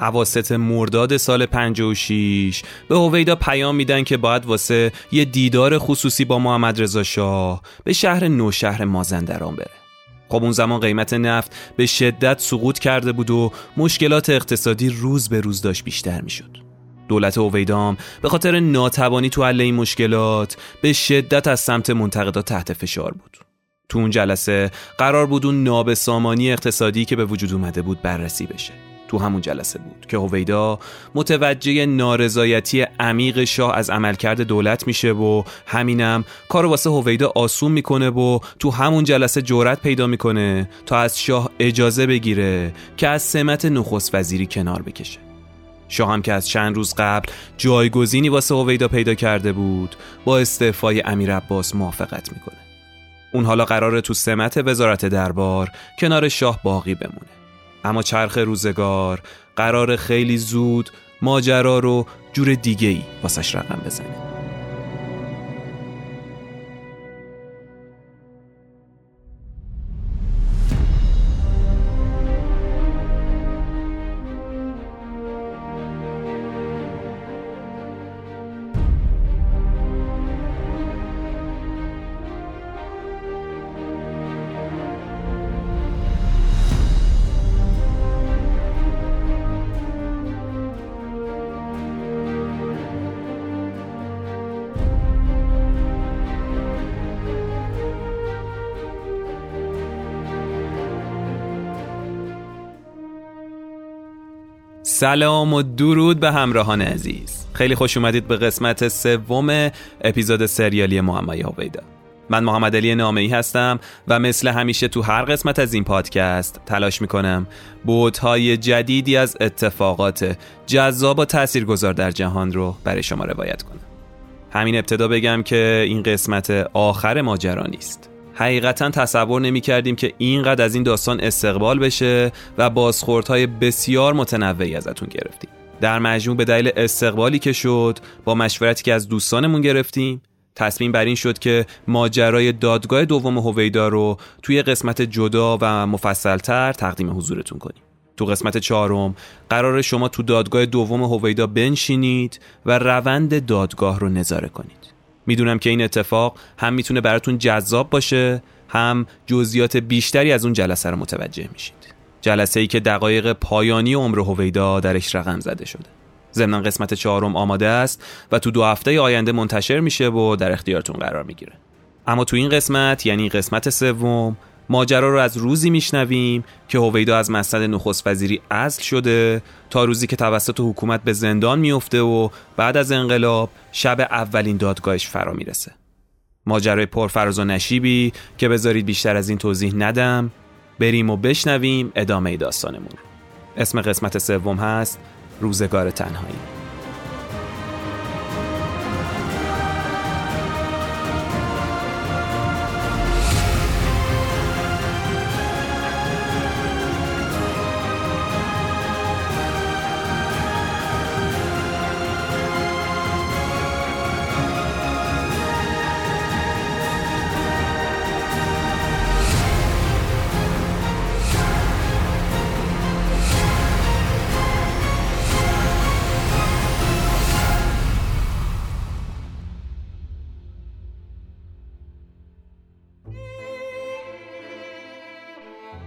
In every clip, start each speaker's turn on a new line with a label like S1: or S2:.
S1: عواست مرداد سال 56 به هویدا پیام میدن که باید واسه یه دیدار خصوصی با محمد رضا شاه به شهر نوشهر مازندران بره. خب اون زمان قیمت نفت به شدت سقوط کرده بود و مشکلات اقتصادی روز به روز داشت بیشتر می‌شد. دولت اویدام به خاطر ناتوانی تو حل این مشکلات به شدت از سمت منتقدات تحت فشار بود. تو اون جلسه قرار بود اون نابسامانی اقتصادی که به وجود اومده بود بررسی بشه. تو همون جلسه بود که هویدا متوجه نارضایتی عمیق شاه از عملکرد دولت میشه و همینم کارو واسه هویدا آسون می‌کنه و تو همون جلسه جورت پیدا می‌کنه تا از شاه اجازه بگیره که از سمت نخست وزیری کنار بکشه. شاه هم که از چند روز قبل جایگزینی واسه هویدا پیدا کرده بود با استعفای امیر عباس موافقت می‌کنه. اون حالا قراره تو سمت وزارت دربار کنار شاه باقی بمونه. اما چرخ روزگار قرار خیلی زود ماجرا رو جور دیگه ای واسش رقم بزنه. سلام و درود به همراهان عزیز. خیلی خوش اومدید به قسمت سوم اپیزود سریالی محمد هویدا. من محمد علی نامعی هستم و مثل همیشه تو هر قسمت از این پادکست تلاش می‌کنم بودهای جدیدی از اتفاقات جذاب و تاثیرگذار در جهان رو برای شما روایت کنم. همین ابتدا بگم که این قسمت آخر ماجرا نیست. حقیقتا تصور نمی کردیم که اینقدر از این داستان استقبال بشه و بازخوردهای بسیار متنوعی ازتون گرفتیم. در مجموع به دلیل استقبالی که شد با مشورتی که از دوستانمون گرفتیم تصمیم بر این شد که ماجرای دادگاه دوم هویدا رو توی قسمت جدا و مفصلتر تقدیم حضورتون کنیم. تو قسمت چهارم قرار شما تو دادگاه دوم هویدا بنشینید و روند دادگاه رو نظاره کنید. می‌دونم که این اتفاق هم می‌تونه براتون جذاب باشه هم جزئیات بیشتری از اون جلسه رو متوجه میشید. جلسه ای که دقایق پایانی عمر هویدا درش رقم زده شده. ضمن قسمت چهارم آماده است و تو دو هفته آینده منتشر میشه و در اختیارتون قرار می‌گیره. اما تو این قسمت یعنی قسمت سوم ماجرا رو از روزی میشنویم که هویدا از مسند نخست وزیری ازل شده تا روزی که توسط حکومت به زندان میفته و بعد از انقلاب شب اولین دادگاهش فرا می‌رسه. ماجرای پرفراز و نشیبی که بذارید بیشتر از این توضیح ندم بریم و بشنویم ادامه داستانمون. اسم قسمت سوم هست روزگار تنهایی.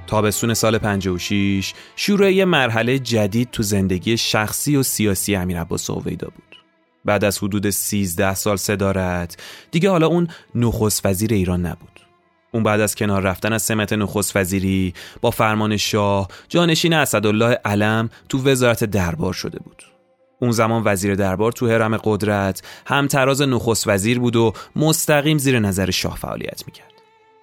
S1: تابستون سال 56 شروع یه مرحله جدید تو زندگی شخصی و سیاسی امیر عباس اویدا بود. بعد از حدود 13 سال صدارت دیگه حالا اون نخست وزیر ایران نبود. اون بعد از کنار رفتن از سمت نخست وزیری با فرمان شاه جانشین اسدالله علم تو وزارت دربار شده بود. اون زمان وزیر دربار تو حرم قدرت همتراز نخست وزیر بود و مستقیم زیر نظر شاه فعالیت می‌کرد.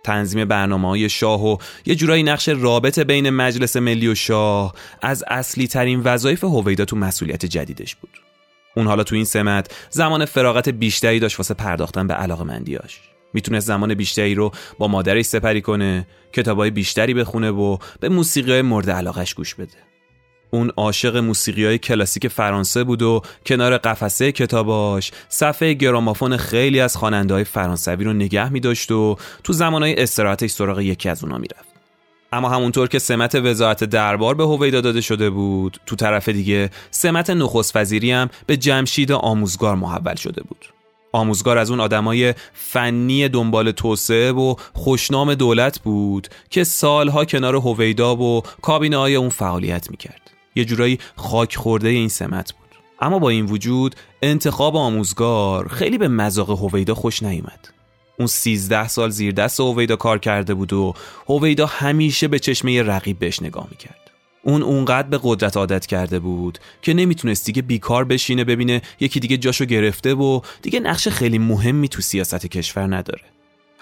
S1: تنظیم برنامه های شاه و یه جورایی نقش رابط بین مجلس ملی و شاه از اصلی ترین وظایف هویدا تو مسئولیت جدیدش بود. اون حالا تو این سمت زمان فراغت بیشتری داشت واسه پرداختن به علاقه مندیاش. می‌تونست زمان بیشتری رو با مادرش سپری کنه، کتابای بیشتری بخونه و به موسیقی مورد علاقش گوش بده. اون عاشق موسیقی های کلاسیک فرانسه بود و کنار قفسه کتاباش صفحه گرامافون خیلی از خواننده های فرانسوی رو نگه می داشت و تو زمانهای استراحتش سراغ یکی از اونا می‌رفت. اما همونطور که سمت وزارت دربار به هویدا داده شده بود تو طرف دیگه سمت نخست وزیری هم به جمشید آموزگار محول شده بود آموزگار از اون آدمای فنی دنبال توسعه و خوشنام دولت بود که سالها کنار هویدا و کابینه های اون فعالیت می‌کرد یه جورایی خاک خورده این سمت بود. اما با این وجود انتخاب آموزگار خیلی به مذاق هویدا خوش نیومد. اون سیزده سال زیر دست هویدا کار کرده بود و هویدا همیشه به چشمه رقیب بهش نگاه می‌کرد. اون اونقدر به قدرت عادت کرده بود که نمی‌تونست دیگه بیکار بشینه ببینه یکی دیگه جاشو گرفته و دیگه نقش خیلی مهمی تو سیاست کشور نداره.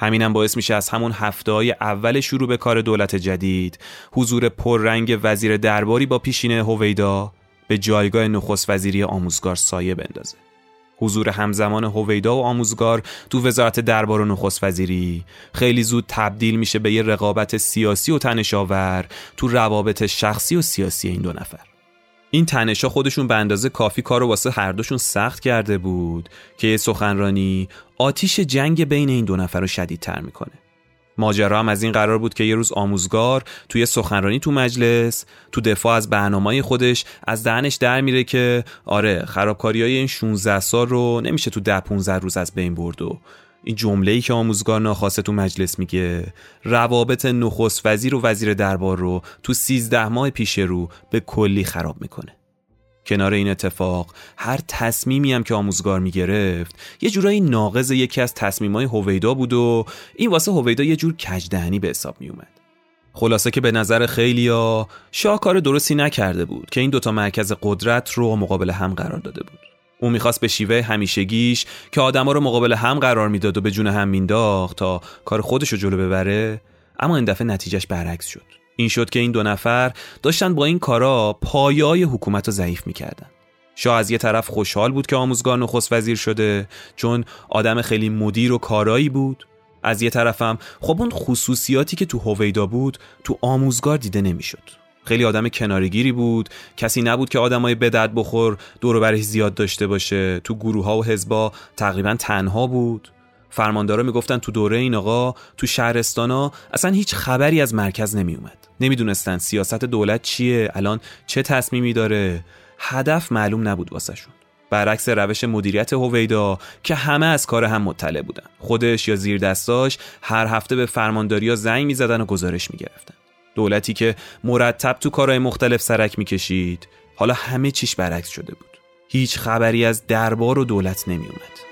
S1: همینم باعث میشه از همون هفته های اول شروع به کار دولت جدید حضور پررنگ وزیر درباری با پیشینه هویدا به جایگاه نخست وزیری آموزگار سایه بندازه. حضور همزمان هویدا و آموزگار تو وزارت دربار و نخست وزیری. خیلی زود تبدیل میشه به یه رقابت سیاسی و تنشاور تو روابط شخصی و سیاسی این دو نفر. این تنشا خودشون به اندازه کافی کارو واسه هر دوشون سخت کرده بود که یه سخنرانی آتیش جنگ بین این دو نفر رو شدیدتر می‌کنه. ماجرا هم از این قرار بود که یه روز آموزگار توی سخنرانی تو مجلس تو دفاع از برنامه خودش از دهنش در میره که آره خرابکاری های این 16 سال رو نمیشه تو ده 15 روز از بین برد و این جمله ای که آموزگار ناخواسته تو مجلس میگه روابط نخست وزیر و وزیر دربار رو تو 13 ماه پیش رو به کلی خراب می‌کنه. کنار این اتفاق هر تصمیمی هم که آموزگار می‌گرفت یه جورایی ناقض یکی از تصمیمای هویدا بود و این واسه هویدا یه جور کجدهنی به حساب میومد خلاصه که به نظر خیلیا شاه کار درستی نکرده بود که این دوتا مرکز قدرت رو مقابل هم قرار داده بود. او می‌خواست به شیوه همیشگیش که آدما رو مقابل هم قرار می‌داد و به جون هم مینداخت تا کار خودش رو جلو ببره اما این دفعه نتیجهش برعکس شد. این شد که این دو نفر داشتن با این کارا پایای حکومت رو ضعیف می‌کردن. شاه از یه طرف خوشحال بود که آموزگار نخست وزیر شده چون آدم خیلی مدیر و کارایی بود. از یه طرفم خب اون خصوصیاتی که تو هویدا بود تو آموزگار دیده نمی‌شد. خیلی آدم کنارگیری بود کسی نبود که آدمای به درد بخور دور برش زیاد داشته باشه. تو گروه ها و حزبا تقریبا تنها بود. فرماندارا می‌گفتن تو دوره این آقا تو شهرستانا اصلا هیچ خبری از مرکز نمیومد نمی‌دونستن سیاست دولت چیه الان چه تصمیمی داره. هدف معلوم نبود واسهشون. برعکس روش مدیریت هویدا که همه از کار هم مطلع بودن. خودش یا زیر دستاش هر هفته به فرمانداریا زنگ می‌زدن و گزارش می‌گرفتن. دولتی که مرتب تو کارهای مختلف سرک می‌کشید حالا همه چیش برعکس شده بود. هیچ خبری از دربار و دولت نمیومد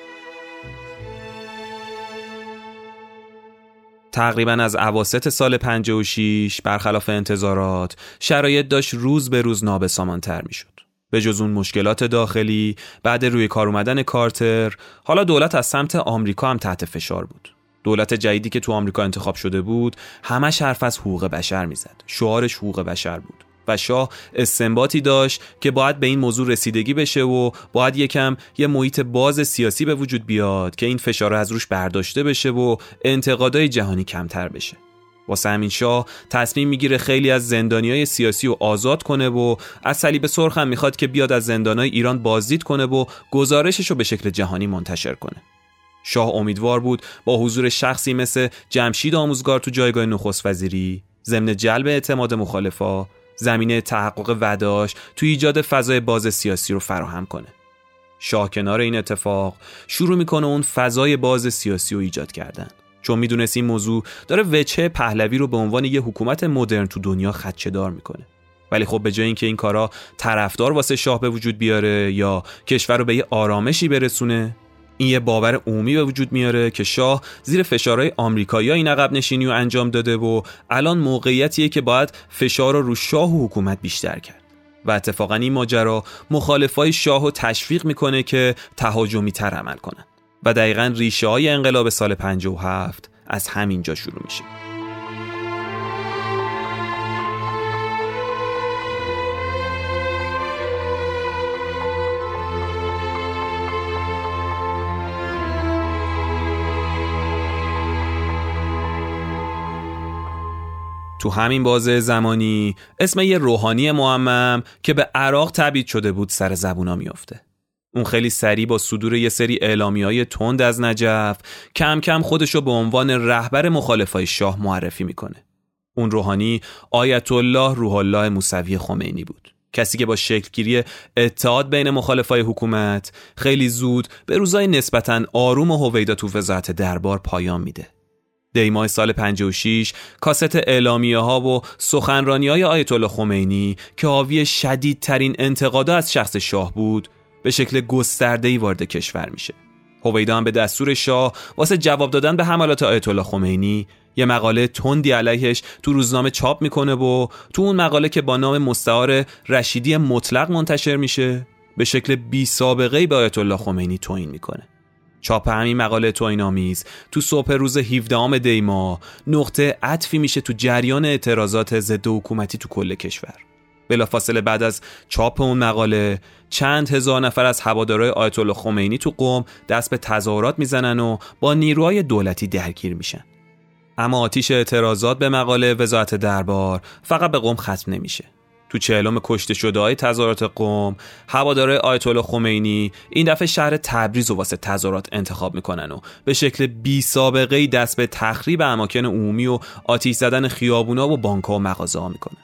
S1: تقریبا از عواست سال 56 برخلاف انتظارات شرایط داشت روز به روز نابسامانتر می‌شد. به جز اون مشکلات داخلی بعد روی کار اومدن کارتر حالا دولت از سمت آمریکا هم تحت فشار بود. دولت جدیدی که تو آمریکا انتخاب شده بود همش حرف از حقوق بشر می‌زد. شعارش حقوق بشر بود. و شاه استنباطی داشت که باید به این موضوع رسیدگی بشه و باید یکم یه محیط باز سیاسی به وجود بیاد که این فشار از روش برداشته بشه و انتقادهای جهانی کمتر بشه. واسه همین شاه تصمیم می‌گیره خیلی از زندانی های سیاسی رو آزاد کنه و از صلیب سرخ هم می‌خواد که بیاد از های ایران بازدید کنه و گزارشش رو به شکل جهانی منتشر کنه. شاه امیدوار بود با حضور شخصی مثل جمشید آموزگار تو جایگاه نخست وزیری ضمن جلب اعتماد مخالفا زمینه تحقق وداش تو ایجاد فضای باز سیاسی رو فراهم کنه. شاه کنار این اتفاق شروع می‌کنه اون فضای باز سیاسی رو ایجاد کردن. چون می‌دونست این موضوع داره وچه پهلوی رو به عنوان یه حکومت مدرن تو دنیا خدچه دار می‌کنه. ولی خب به جای اینکه این کارا طرفدار واسه شاه به وجود بیاره یا کشور رو به یه آرامشی برسونه این یه باور عمومی به وجود میاره که شاه زیر فشارهای آمریکایی این عقب نشینی رو انجام داده و الان موقعیتیه که باید فشار رو رو شاه و حکومت بیشتر کرد. و اتفاقا این ماجرا مخالفای شاه رو تشویق می‌کنه که تهاجمی تر عمل کنن. و دقیقا ریشه های انقلاب سال 57 از همینجا شروع میشه. تو همین بازه زمانی اسم یه روحانی معمم که به عراق تبعید شده بود سر زبونا میافته. اون خیلی سریع با صدور یه سری اعلامی های تند از نجف کم کم خودشو به عنوان رهبر مخالفای شاه معرفی می‌کنه. اون روحانی آیت الله روح الله موسوی خمینی بود. کسی که با شکلگیری اتحاد بین مخالفای حکومت خیلی زود به روزای نسبتا آروم و هویدا تو وزارت دربار پایان میده. دیماه سال 56 کاست اعلامیه ها و سخنرانی های آیت الله خمینی که حاوی شدیدترین انتقادا از شخص شاه بود به شکل گسترده‌ای وارد کشور میشه. هویدا به دستور شاه واسه جواب دادن به حملات آیت الله خمینی یه مقاله تندی علیهش تو روزنامه چاپ می‌کنه و تو اون مقاله که با نام مستعار رشیدی مطلق منتشر میشه به شکل بی سابقه به آیت الله خمینی توهین می‌کنه. چاپ همین مقاله توین آمیز. تو صبح روز 17 دیما نقطه عطفی میشه تو جریان اعتراضات ضد حکومتی تو کل کشور. بلافاصله بعد از چاپ اون مقاله چند هزار نفر از هوادارهای آیت الله خمینی تو قوم دست به تظاهرات می‌زنن و با نیروهای دولتی درگیر میشن. اما آتیش اعتراضات به مقاله وزارت دربار فقط به قوم ختم نمیشه. تو چهلم کشته شده های تظاهرات قوم هواداره آیت الله خمینی این دفعه شهر تبریز و واسه تظاهرات انتخاب می‌کنن و به شکل بی سابقه دست به تخریب اماکن عمومی و آتیش زدن خیابونا و بانک ها و مغازه ها می‌کنن.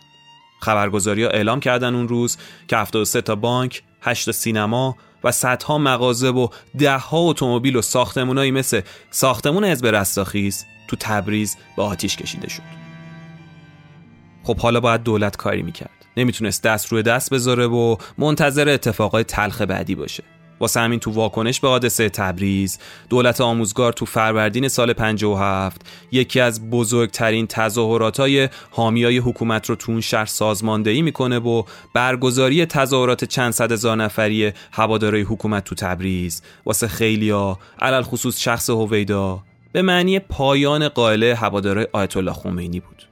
S1: خبرگزاری ها اعلام کردن اون روز که 73 تا بانک 8 تا سینما و صدها مغازه و دهها اتومبیل و ساختمونایی مثل ساختمون حزب رستاخیز تو تبریز به آتیش کشیده شد. خب حالا باید دولت کاری می‌کرد. نمی‌تونست دست روی دست بذاره و منتظر اتفاقای تلخ بعدی باشه. واسه همین تو واکنش به حادثه تبریز دولت آموزگار تو فروردین سال 57 یکی از بزرگترین تظاهراتای حامیای حکومت رو تو اون شهر سازماندهی می‌کنه و برگزاری تظاهرات چند صد هزار نفری هوادارای حکومت تو تبریز. واسه خیلیا علل خصوص شخص هویدا به معنی پایان قائله هوادارای آیت الله خمینی بود.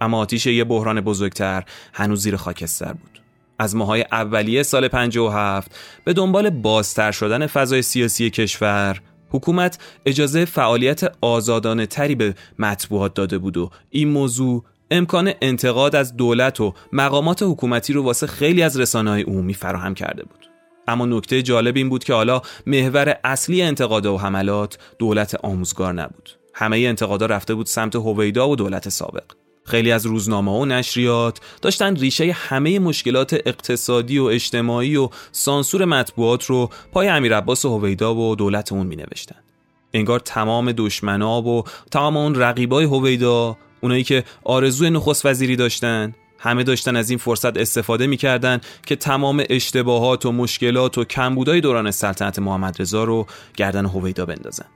S1: اما آتیش یه بحران بزرگتر هنوز زیر خاکستر بود. از ماهای اولیه سال 57 به دنبال بازتر شدن فضای سیاسی کشور حکومت اجازه فعالیت آزادانه تری به مطبوعات داده بود و این موضوع امکان انتقاد از دولت و مقامات حکومتی رو واسه خیلی از رسانه های عمومی فراهم کرده بود. اما نکته جالب این بود که حالا محور اصلی انتقاد و حملات دولت آموزگار نبود. همه انتقادا رفته بود سمت هویدا و دولت سابق. خیلی از روزنامه و نشریات داشتن ریشه همه مشکلات اقتصادی و اجتماعی و سانسور مطبوعات رو پای امیر عباس و هویدا و دولت اون می نوشتن. انگار تمام دشمنا و تمام اون رقیبای هویدا اونایی که آرزوی نخست وزیری داشتن همه داشتن از این فرصت استفاده می‌کردن که تمام اشتباهات و مشکلات و کمبودای دوران سلطنت محمد رضا رو گردن هویدا بندازن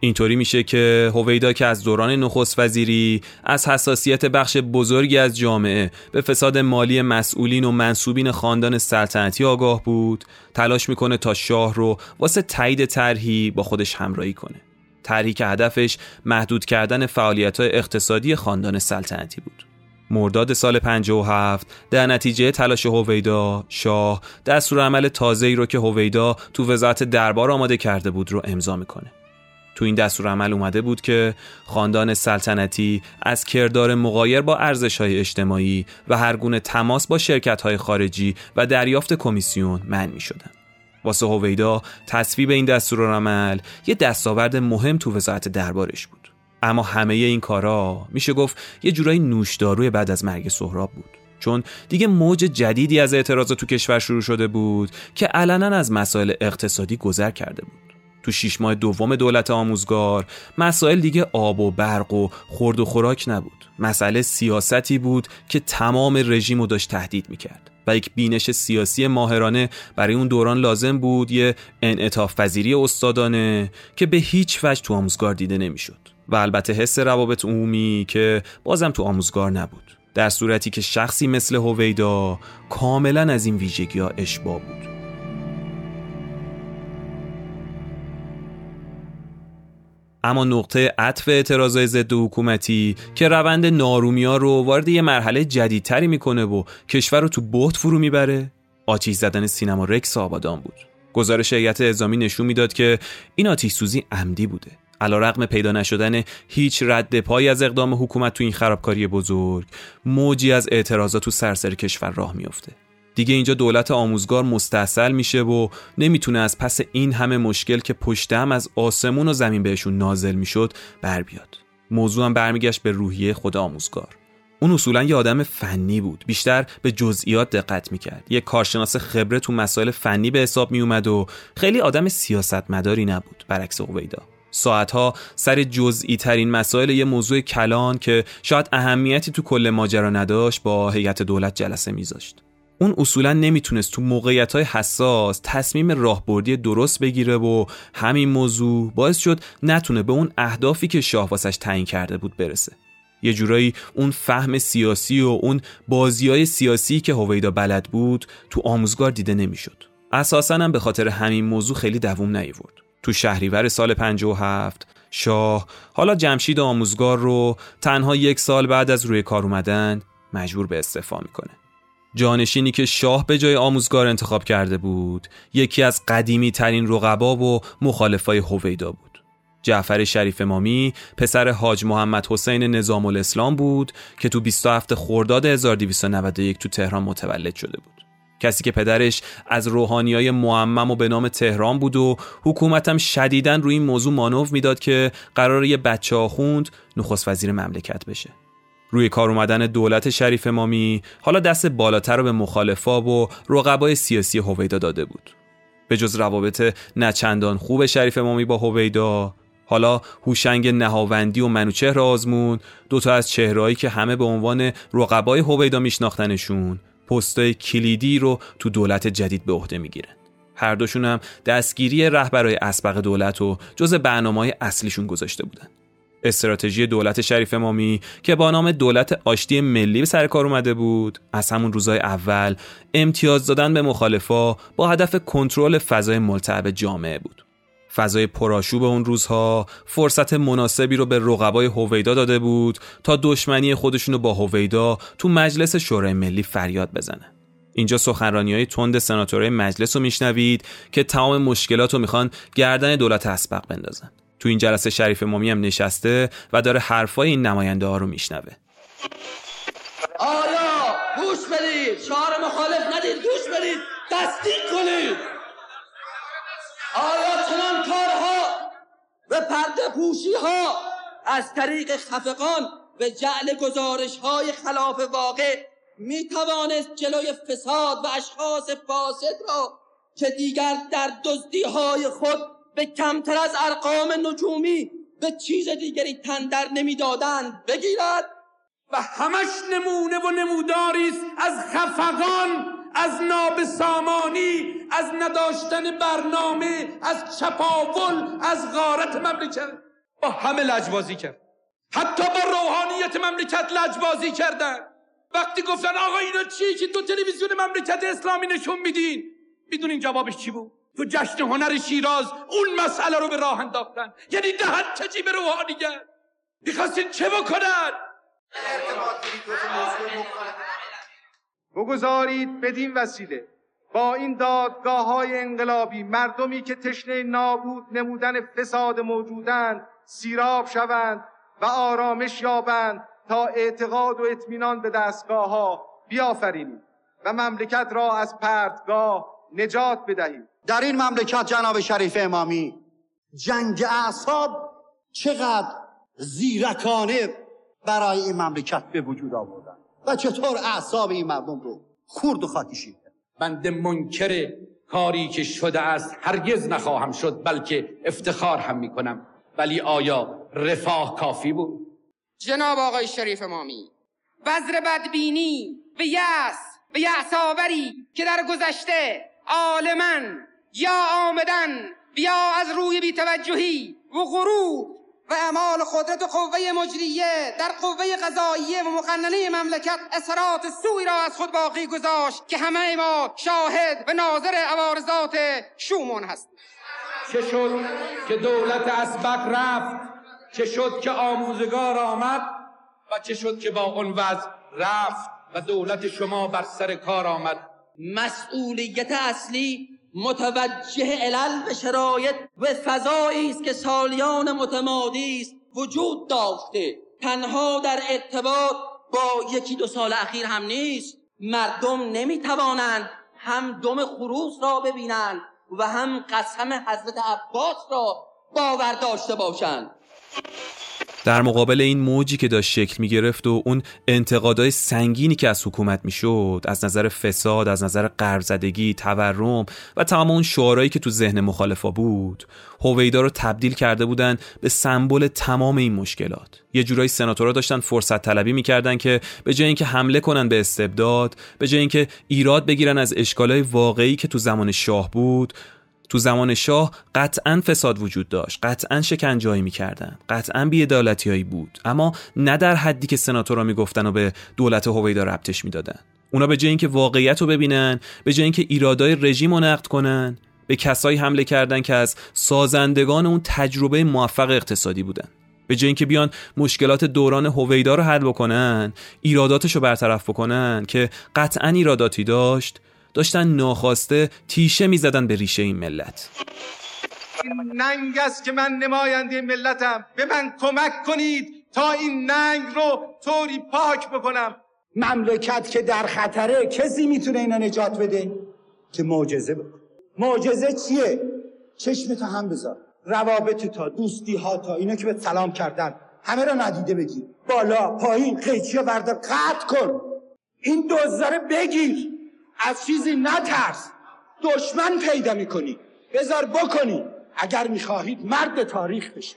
S1: اینطوری میشه که هویدا که از دوران نخست وزیری از حساسیت بخش بزرگی از جامعه به فساد مالی مسئولین و منصوبین خاندان سلطنتی آگاه بود تلاش می‌کنه تا شاه رو واسه تایید طرحی با خودش همراهی کنه. طرحی که هدفش محدود کردن فعالیت اقتصادی خاندان سلطنتی بود. مرداد سال 57 در نتیجه تلاش هویدا شاه دستور عمل تازه‌ای رو که هویدا تو وزارت دربار آماده کرده بود رو امضا می‌کنه. تو این دستور عمل اومده بود که خاندان سلطنتی از کردار مقایر با ارزش های اجتماعی و هر گونه تماس با شرکت های خارجی و دریافت کمیسیون منع می شدن. واسه هویدا تصویب این دستور عمل یه دستاورد مهم تو وزارت دربارش بود. اما همه این کارا میشه گفت یه جورایی نوشداروی بعد از مرگ سهراب بود. چون دیگه موج جدیدی از اعتراضات تو کشور شروع شده بود که علنا از مسائل اقتصادی گذر کرده بود. تو شیش ماه دوم دولت آموزگار مسائل دیگه آب و برق و خورد و خوراک نبود. مسئله سیاستی بود که تمام رژیم رو داشت تهدید می‌کرد و یک بینش سیاسی ماهرانه برای اون دوران لازم بود یه انعطاف پذیری استادانه که به هیچ وجه تو آموزگار دیده نمی‌شد. و البته حس روابط عمومی که بازم تو آموزگار نبود. در صورتی که شخصی مثل هویدا کاملا از این ویژگی ها اشباه بود. اما نقطه عطف اعتراضای ضد حکومتی که روند نارومیا رو وارد یه مرحله جدیدتری می‌کنه و کشور رو تو بحت فرو می‌بره آتیش زدن سینما رکس آبادان بود. گزارش هیئت اعزامی نشون می‌داد که این آتیش سوزی عمدی بوده. رقم پیدا نشدن هیچ رد پایی از اقدام حکومت تو این خرابکاری بزرگ موجی از اعتراضات تو سرسر کشور راه میافته. دیگه اینجا دولت آموزگار مستحصل میشه و نمی‌تونه از پس این همه مشکل که پشتم از آسمون و زمین بهشون نازل می‌شد بر بیاد. موضوع هم برمیگشت به روحیه خود آموزگار. اون اصولا یه آدم فنی بود. بیشتر به جزئیات دقت می‌کرد. یه کارشناس خبره تو مسائل فنی به حساب میومد و خیلی آدم سیاستمداری نبود برعکس اویدا. ساعتها سر جزئی ترین مسائل یه موضوع کلان که شاید اهمیتی تو کل ماجرا نداشت با هیئت دولت جلسه میذاشت. اون اصولا نمی‌تونست تو موقعیت های حساس تصمیم راهبردی درست بگیره و همین موضوع باعث شد نتونه به اون اهدافی که شاه واسش تعیین کرده بود برسه. یه جورایی اون فهم سیاسی و اون بازی های سیاسی که هویدا بلد بود تو آموزگار دیده نمی‌شد. اساسا هم به خاطر همین موضوع خیلی دووم نیورد. تو شهریور سال 57 شاه حالا جمشید آموزگار رو تنها یک سال بعد از روی کار اومدن مجبور به استعفا می‌کنه. جانشینی که شاه به جای آموزگار انتخاب کرده بود یکی از قدیمی ترین رقبا و مخالفای هویدا بود. جعفر شریف امامی پسر حاج محمد حسین نظام الاسلام بود که تو 27 خرداد 1291 تو تهران متولد شده بود. کسی که پدرش از روحانی های معمم و به نام تهران بود و حکومتم شدیدن روی این موضوع مانوف می‌داد که قرار یه بچه آخوند نخست وزیر مملکت بشه. روی کار اومدن دولت شریف امامی حالا دست بالاتر رو به مخالفا و رقبای سیاسی هویدا داده بود. به جز روابط نچندان خوب شریف امامی با هویدا حالا هوشنگ نهاوندی و منوچهر آزمون دوتا از چهرهایی که همه به عنوان رقبای هویدا میشناختنشون پستای کلیدی رو تو دولت جدید به عهده می‌گیرن. هر دوشون هم دستگیری رهبرای اسبق دولت و جز برنامه اصلیشون گذاشته بودن. استراتژی دولت شریف امامی که با نام دولت آشتی ملی به سر کار اومده بود. از همون روزای اول امتیاز دادن به مخالفا با هدف کنترل فضای ملتهب جامعه بود. فضای پرآشوب اون روزها فرصت مناسبی رو به رقبای هویدا داده بود تا دشمنی خودشونو با هویدا تو مجلس شورای ملی فریاد بزنن اینجا سخنرانی های تند سناتورهای مجلس رو میشنوید که تمام مشکلات رو می‌خوان گردن دولت اسبق بندازن. تو این جلسه شریف مامی هم نشسته و داره حرفای این نماینده ها رو میشنوه.
S2: آیا گوش بدید؟ شعار مخالف ندید گوش بدید. تصدیق کنید. آیا چنان کارها و پرده پوشی ها از طریق خفقان و جعل گزارش های خلاف واقع می توانست جلوی فساد و اشخاص فاسد را که دیگر در دزدی های خود به کمتر از ارقام نجومی به چیز دیگری تندر نمی‌دادند بگیرد.
S3: و همش نمونه و نموداری است از خفقان از نابسامانی از نداشتن برنامه از چپاول از غارت مملکت. با همه لجبازی کرد. حتی با روحانیت مملکت لجبازی کردن. وقتی گفتن آقا اینا چی؟ که تو تلویزیون مملکت اسلامی نشون میدین. می‌دونین جوابش چی بود؟ تو جشن هنر شیراز اون مسئله رو به راه انداختن. یعنی دهن چجی به روحانیت می‌خواستین چه بکنن؟
S4: بگذارید بدین وسیله. با این دادگاه های انقلابی مردمی که تشنه نابود نمودن فساد موجودند سیراب شوند و آرامش یابند تا اعتقاد و اطمینان به دستگاه ها بیافرینیم و مملکت را از پرتگاه نجات بدهیم.
S5: در این مملکت جناب شریف امامی جنگ اعصاب چقدر زیرکانه برای این مملکت به وجود آوردن و چطور اعصاب این مردم رو خورد و خاکی
S3: بنده منکر کاری که شده است هرگز نخواهم شد بلکه افتخار هم می‌کنم. ولی آیا رفاه کافی بود؟
S6: جناب آقای شریف امامی وزر بدبینی و یأس و یأساوری که در گذشته عالما یا آمدن بیا از روی بیتوجهی و غرور و اعمال قدرت و قوه مجریه در قوه قضاییه و مقننه مملکت اثرات سوی را از خود باقی گذاشت که همه ما شاهد و ناظر عوارضات شومون هست
S3: چه شد که دولت اسبق رفت؟ چه شد که آموزگار آمد؟ و چه شد که با اون وضع رفت و دولت شما بر سر کار آمد؟
S2: مسئولیت اصلی متوجه علل و شرایط و فضایی است که سالیان متمادی است وجود داشته. تنها در ارتباط با یکی دو سال اخیر هم نیست. مردم نمی‌توانند هم دم خروس را ببینند و هم قسم حضرت عباس را باور داشته باشند.
S1: در مقابل این موجی که داشت شکل می گرفت و اون انتقادهای سنگینی که از حکومت می شد از نظر فساد، از نظر قرضدگی، تورم و تمام اون شعارهایی که تو ذهن مخالفا بود هویدا رو تبدیل کرده بودن به سمبل تمام این مشکلات. یه جورایی سناتورها داشتن فرصت طلبی می‌کردن که به جای اینکه حمله کنن به استبداد به جای اینکه ایراد بگیرن از اشکالای واقعی که تو زمان شاه بود تو زمان شاه قطعا فساد وجود داشت قطعا شکنجایی می‌کردن قطعا بیعدالتیهایی بود. اما نه در حدی که سناتورها می‌گفتن و به دولت هویدا ربطش می‌دادن. اونا به جای اینکه واقعیت رو ببینن به جای اینکه ایرادای رژیم رو نقد کنن به کسایی حمله کردن که از سازندگان اون تجربه موفق اقتصادی بودن. به جای اینکه بیان مشکلات دوران هویدا رو حل بکنن ایراداتش رو برطرف بکنن که قطعا ایراداتی داشت داشتن ناخواسته تیشه می‌زدن به ریشه این ملت.
S4: این ننگ است که من نماینده ملتم. به من کمک کنید تا این ننگ رو طوری پاک بکنم.
S7: مملکت که در خطره کسی می‌تونه اینو نجات بده؟ که معجزه بکن معجزه چیه؟ چشم تا هم بذار. روابط تا دوستی ها تا اینا که به سلام کردن. همه را ندیده بگیر. بالا پایین قیچی ها بردار. قطع کن. این دوزاره بگیر. از چیزی نترس. دشمن پیدا می‌کنی. بذار بکنی. اگر می‌خواهید مرد تاریخ بشه.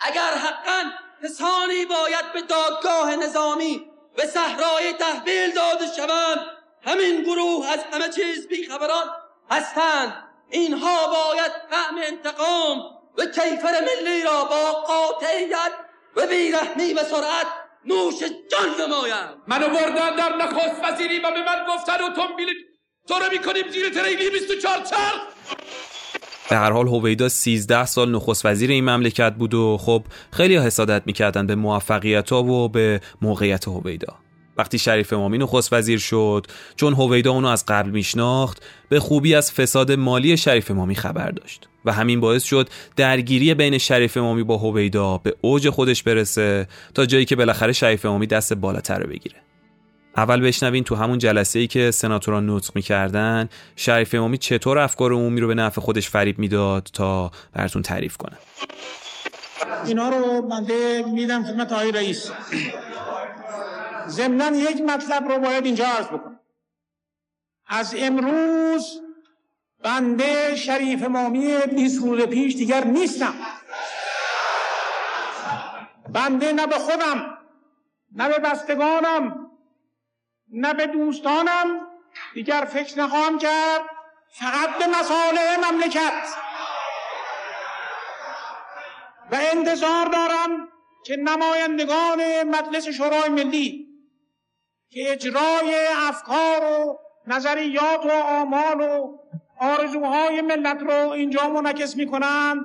S2: اگر حقا کسانی باید به دادگاه نظامی به صحرای تحویل داده شوند همین گروه از همه چیز بیخبران هستند. اینها باید طعم انتقام و کیفر ملی را با قاطعیت و بیرحمی و سرعت نوش جان نمایند
S3: منو بردن در نخست وزیری و به من گفتن اتومبیل تو رو می‌کنیم زیر تریلی 24 چرخ!
S1: به هر حال هویدا 13 سال نخست وزیر این مملکت بود و خب خیلی حسادت می‌کردن به موفقیت ها و به موقعیت هویدا. وقتی شریف امامی نخست وزیر شد چون هویدا اونو از قبل میشناخت به خوبی از فساد مالی شریف امامی خبر داشت و همین باعث شد درگیری بین شریف امامی با هویدا به اوج خودش برسه تا جایی که بالاخره شریف امامی دست بالاتر رو بگیره. اول بشنوین تو همون جلسه ای که سناتوران نطق می‌کردن شریف امامی چطور افکار عمومی رو به نفع خودش فریب می‌داد تا براتون تعریف کنه
S8: اینا رو بنده میدم خدمت آقای رئیس. ضمنا یک مطلب رو باید اینجا عرض بکنم. از امروز بنده شریف امامی 20 روز پیش دیگر نیستم. بنده نه به خودم نه به بستگانم نه به دوستانم. دیگر فکر نخواهم کرد فقط به مصالح مملکت. و انتظار دارم که نمایندگان مجلس شورای ملی که اجرای افکار و نظریات و آمال و آرزوهای ملت رو اینجا منعکس می‌کنند.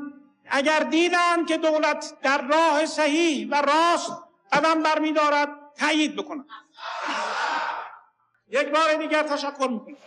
S8: اگر دیدند که دولت در راه صحیح و راست قدم برمیدارد تایید بکنند. یک بار دیگر تشکر می‌کنم.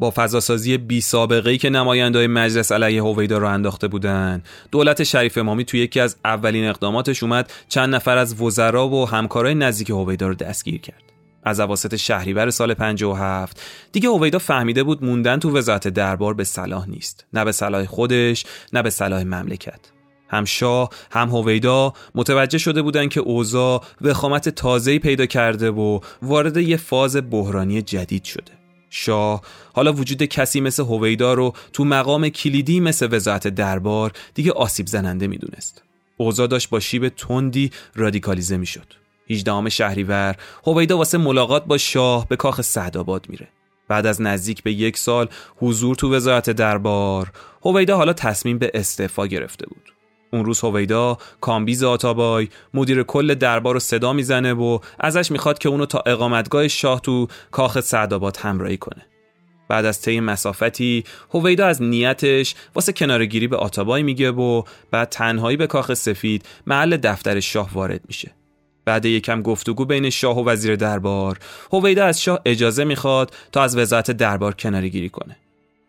S1: با فضاسازی بی سابقه ای که نمایندهای مجلس علیه هویدا را انداخته بودند دولت شریف امامی توی یکی از اولین اقداماتش اومد چند نفر از وزرا و همکارای نزدیک هویدا رو دستگیر کرد. از اواسط شهریور سال 57 دیگه هویدا فهمیده بود موندن تو وزارت دربار به صلاح نیست. نه به صلاح خودش نه به صلاح مملکت. هم شاه هم هویدا متوجه شده بودند که اوضاع وخامت تازه‌ای پیدا کرده و وارد یه فاز بحرانی جدید شده. شاه حالا وجود کسی مثل هویدا رو تو مقام کلیدی مثل وزارت دربار دیگه آسیب زننده می‌دونست. اوضاع داشت با شیب تندی رادیکالیزه می‌شد. 18 شهریور هویدا واسه ملاقات با شاه به کاخ سعدآباد میره. بعد از نزدیک به یک سال حضور تو وزارت دربار هویدا حالا تصمیم به استعفا گرفته بود. اون روز هویدا کامبیز آتابای مدیر کل دربار رو صدا می‌زنه و ازش می‌خواد که اونو تا اقامتگاه شاه تو کاخ سعدآباد همراهی کنه. بعد از طی مسافتی هویدا از نیتش واسه کنارگیری به آتابای میگه و بعد تنهایی به کاخ سفید محل دفتر شاه وارد میشه. بعد یکم گفتگو بین شاه و وزیر دربار هویدا از شاه اجازه می‌خواد تا از وزارت دربار کنارگیری کنه.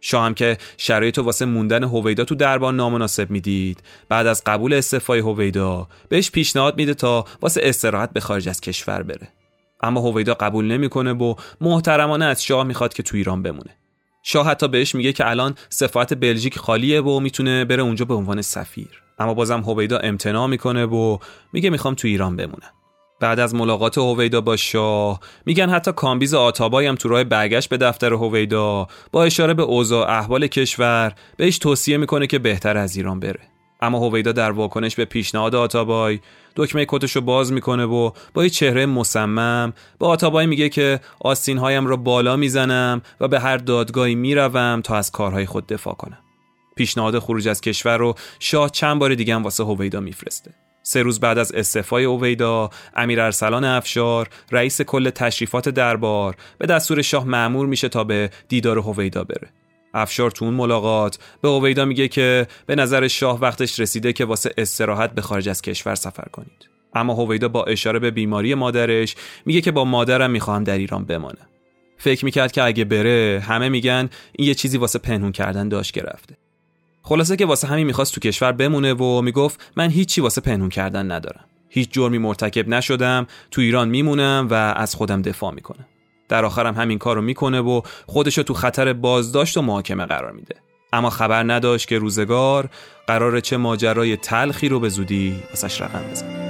S1: شاه هم که شرایط واسه موندن هویدا تو دربار نامناسب می‌دید. بعد از قبول استعفای هویدا بهش پیشنهاد میده تا واسه استراحت به خارج از کشور بره. اما هویدا قبول نمی‌کنه و محترمانه از شاه می‌خواد که تو ایران بمونه. شاه حتی بهش میگه که الان سفارت بلژیک خالیه و می‌تونه بره اونجا به عنوان سفیر. اما بازم هویدا امتناع می‌کنه و میگه می‌خوام تو ایران بمونم. بعد از ملاقات هویدا با شاه میگن حتی کامبیز آتابای هم تو راه برگشت به دفتر هویدا. با اشاره به اوضاع احوال کشور بهش توصیه می‌کنه که بهتر از ایران بره. اما هویدا در واکنش به پیشنهاد آتابای دکمه کتش رو باز می‌کنه و با یه چهره مصمم با آتابای میگه که آستین هایم رو بالا می‌زنم و به هر دادگاهی می‌روم تا از کارهای خود دفاع کنم. پیشنهاد خروج از کشور رو شاه چند بار دیگه هم واسه هویدا میفرسته. سه روز بعد از استعفای اویدا امیر ارسلان افشار رئیس کل تشریفات دربار به دستور شاه معمور میشه تا به دیدار هویدا بره. افشار تو اون ملاقات به اویدا میگه که به نظر شاه وقتش رسیده که واسه استراحت به خارج از کشور سفر کنید. اما هویدا با اشاره به بیماری مادرش میگه که با مادرم می‌خواهم در ایران بمانه فکر می‌کرد که اگه بره همه میگن این یه چیزی واسه پنهون کردن داشت گرفته خلاصه که واسه همین می‌خواست تو کشور بمونه و می‌گفت من هیچی واسه پنهون کردن ندارم. هیچ جرمی مرتکب نشدم تو ایران میمونم و از خودم دفاع می‌کنم. در آخرم همین کارو می‌کنه و خودشو تو خطر بازداشت و محاکمه قرار میده. اما خبر نداشت که روزگار قرار چه ماجرای تلخی رو به زودی واسش رقم بزنه.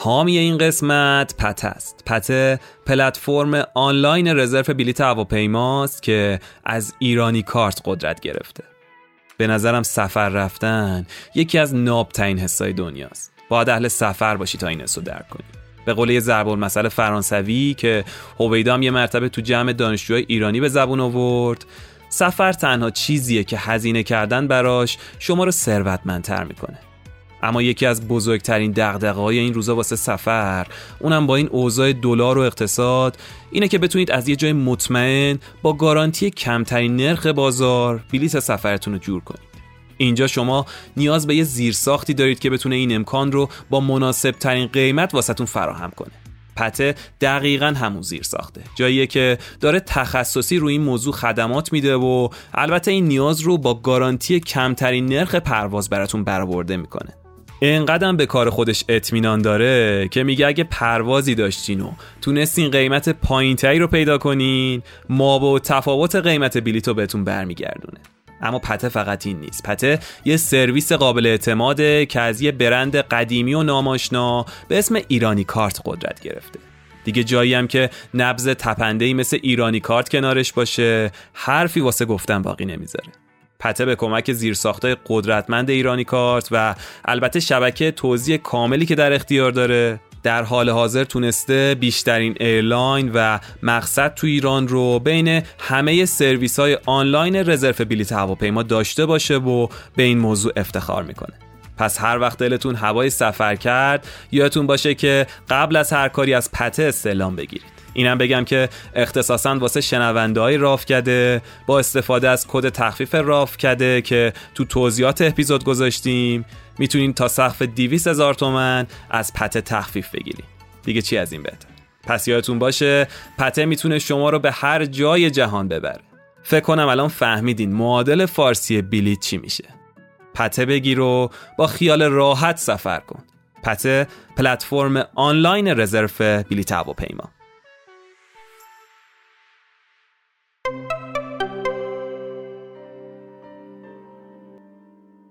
S1: حامی این قسمت پت است. پته پلتفرم آنلاین رزرو بلیت هواپیماست که از ایرانی کارت قدرت گرفته. به نظرم سفر رفتن یکی از نابترین حسای دنیاست. باید اهل سفر باشی تا این حسو درک کنی. به قول یه ضرب المثل فرانسوی که هویدام یه مرتبه تو جمع دانشجوهای ایرانی به زبون آورد سفر تنها چیزیه که هزینه کردن براش شما رو ثروتمندتر می‌کنه. اما یکی از بزرگترین دغدغه‌های این روزا واسه سفر اونم با این اوضاع دلار و اقتصاد اینه که بتونید از یه جای مطمئن با گارانتی کمترین نرخ بازار بلیت سفرتون رو جور کنید. اینجا شما نیاز به یه زیرساختی دارید که بتونه این امکان رو با مناسب ترین قیمت واسهتون فراهم کنه. پته دقیقا همون زیر ساخته جاییه که داره تخصصی روی این موضوع خدمات میده و البته این نیاز رو با گارانتی کمترین نرخ پرواز براتون برآورده می‌کنه. اینقدر به کار خودش اطمینان داره که میگه اگه پروازی داشتین و تونستین قیمت پایینتری رو پیدا کنین ما با تفاوت قیمت بلیت رو بهتون برمیگردونه. اما پته فقط این نیست. پته یه سرویس قابل اعتماده که از یه برند قدیمی و ناماشنا به اسم ایرانی کارت قدرت گرفته. دیگه جایی هم که نبز تپنده مثل ایرانی کارت کنارش باشه حرفی واسه گفتن باقی نمی‌ذاره. پته به کمک زیرساختای قدرتمند ایرانی کارت و البته شبکه توزیع کاملی که در اختیار داره. در حال حاضر تونسته بیشترین ایرلاین و مقصد تو ایران رو بین همه سرویس های آنلاین رزرو بلیت هواپیما داشته باشه و به این موضوع افتخار می‌کنه. پس هر وقت دلتون هوای سفر کرد یادتون باشه که قبل از هر کاری از پته استعلام بگیرید. اینم بگم که اختصاصا واسه شنونده های راف کده با استفاده از کد تخفیف راف کده که تو توضیحات اپیزود گذاشتیم. می‌تونین تا سقف 200 هزار تومن از پته تخفیف بگیریم دیگه چی از این بهتر؟ پس یادتون باشه پته می‌تونه شما رو به هر جای جهان ببره. فکر کنم الان فهمیدین معادل فارسی بلیت چی میشه. پته بگیر و با خیال راحت سفر کن. پته پلتفرم آنلاین رزرو بلیت هواپیما.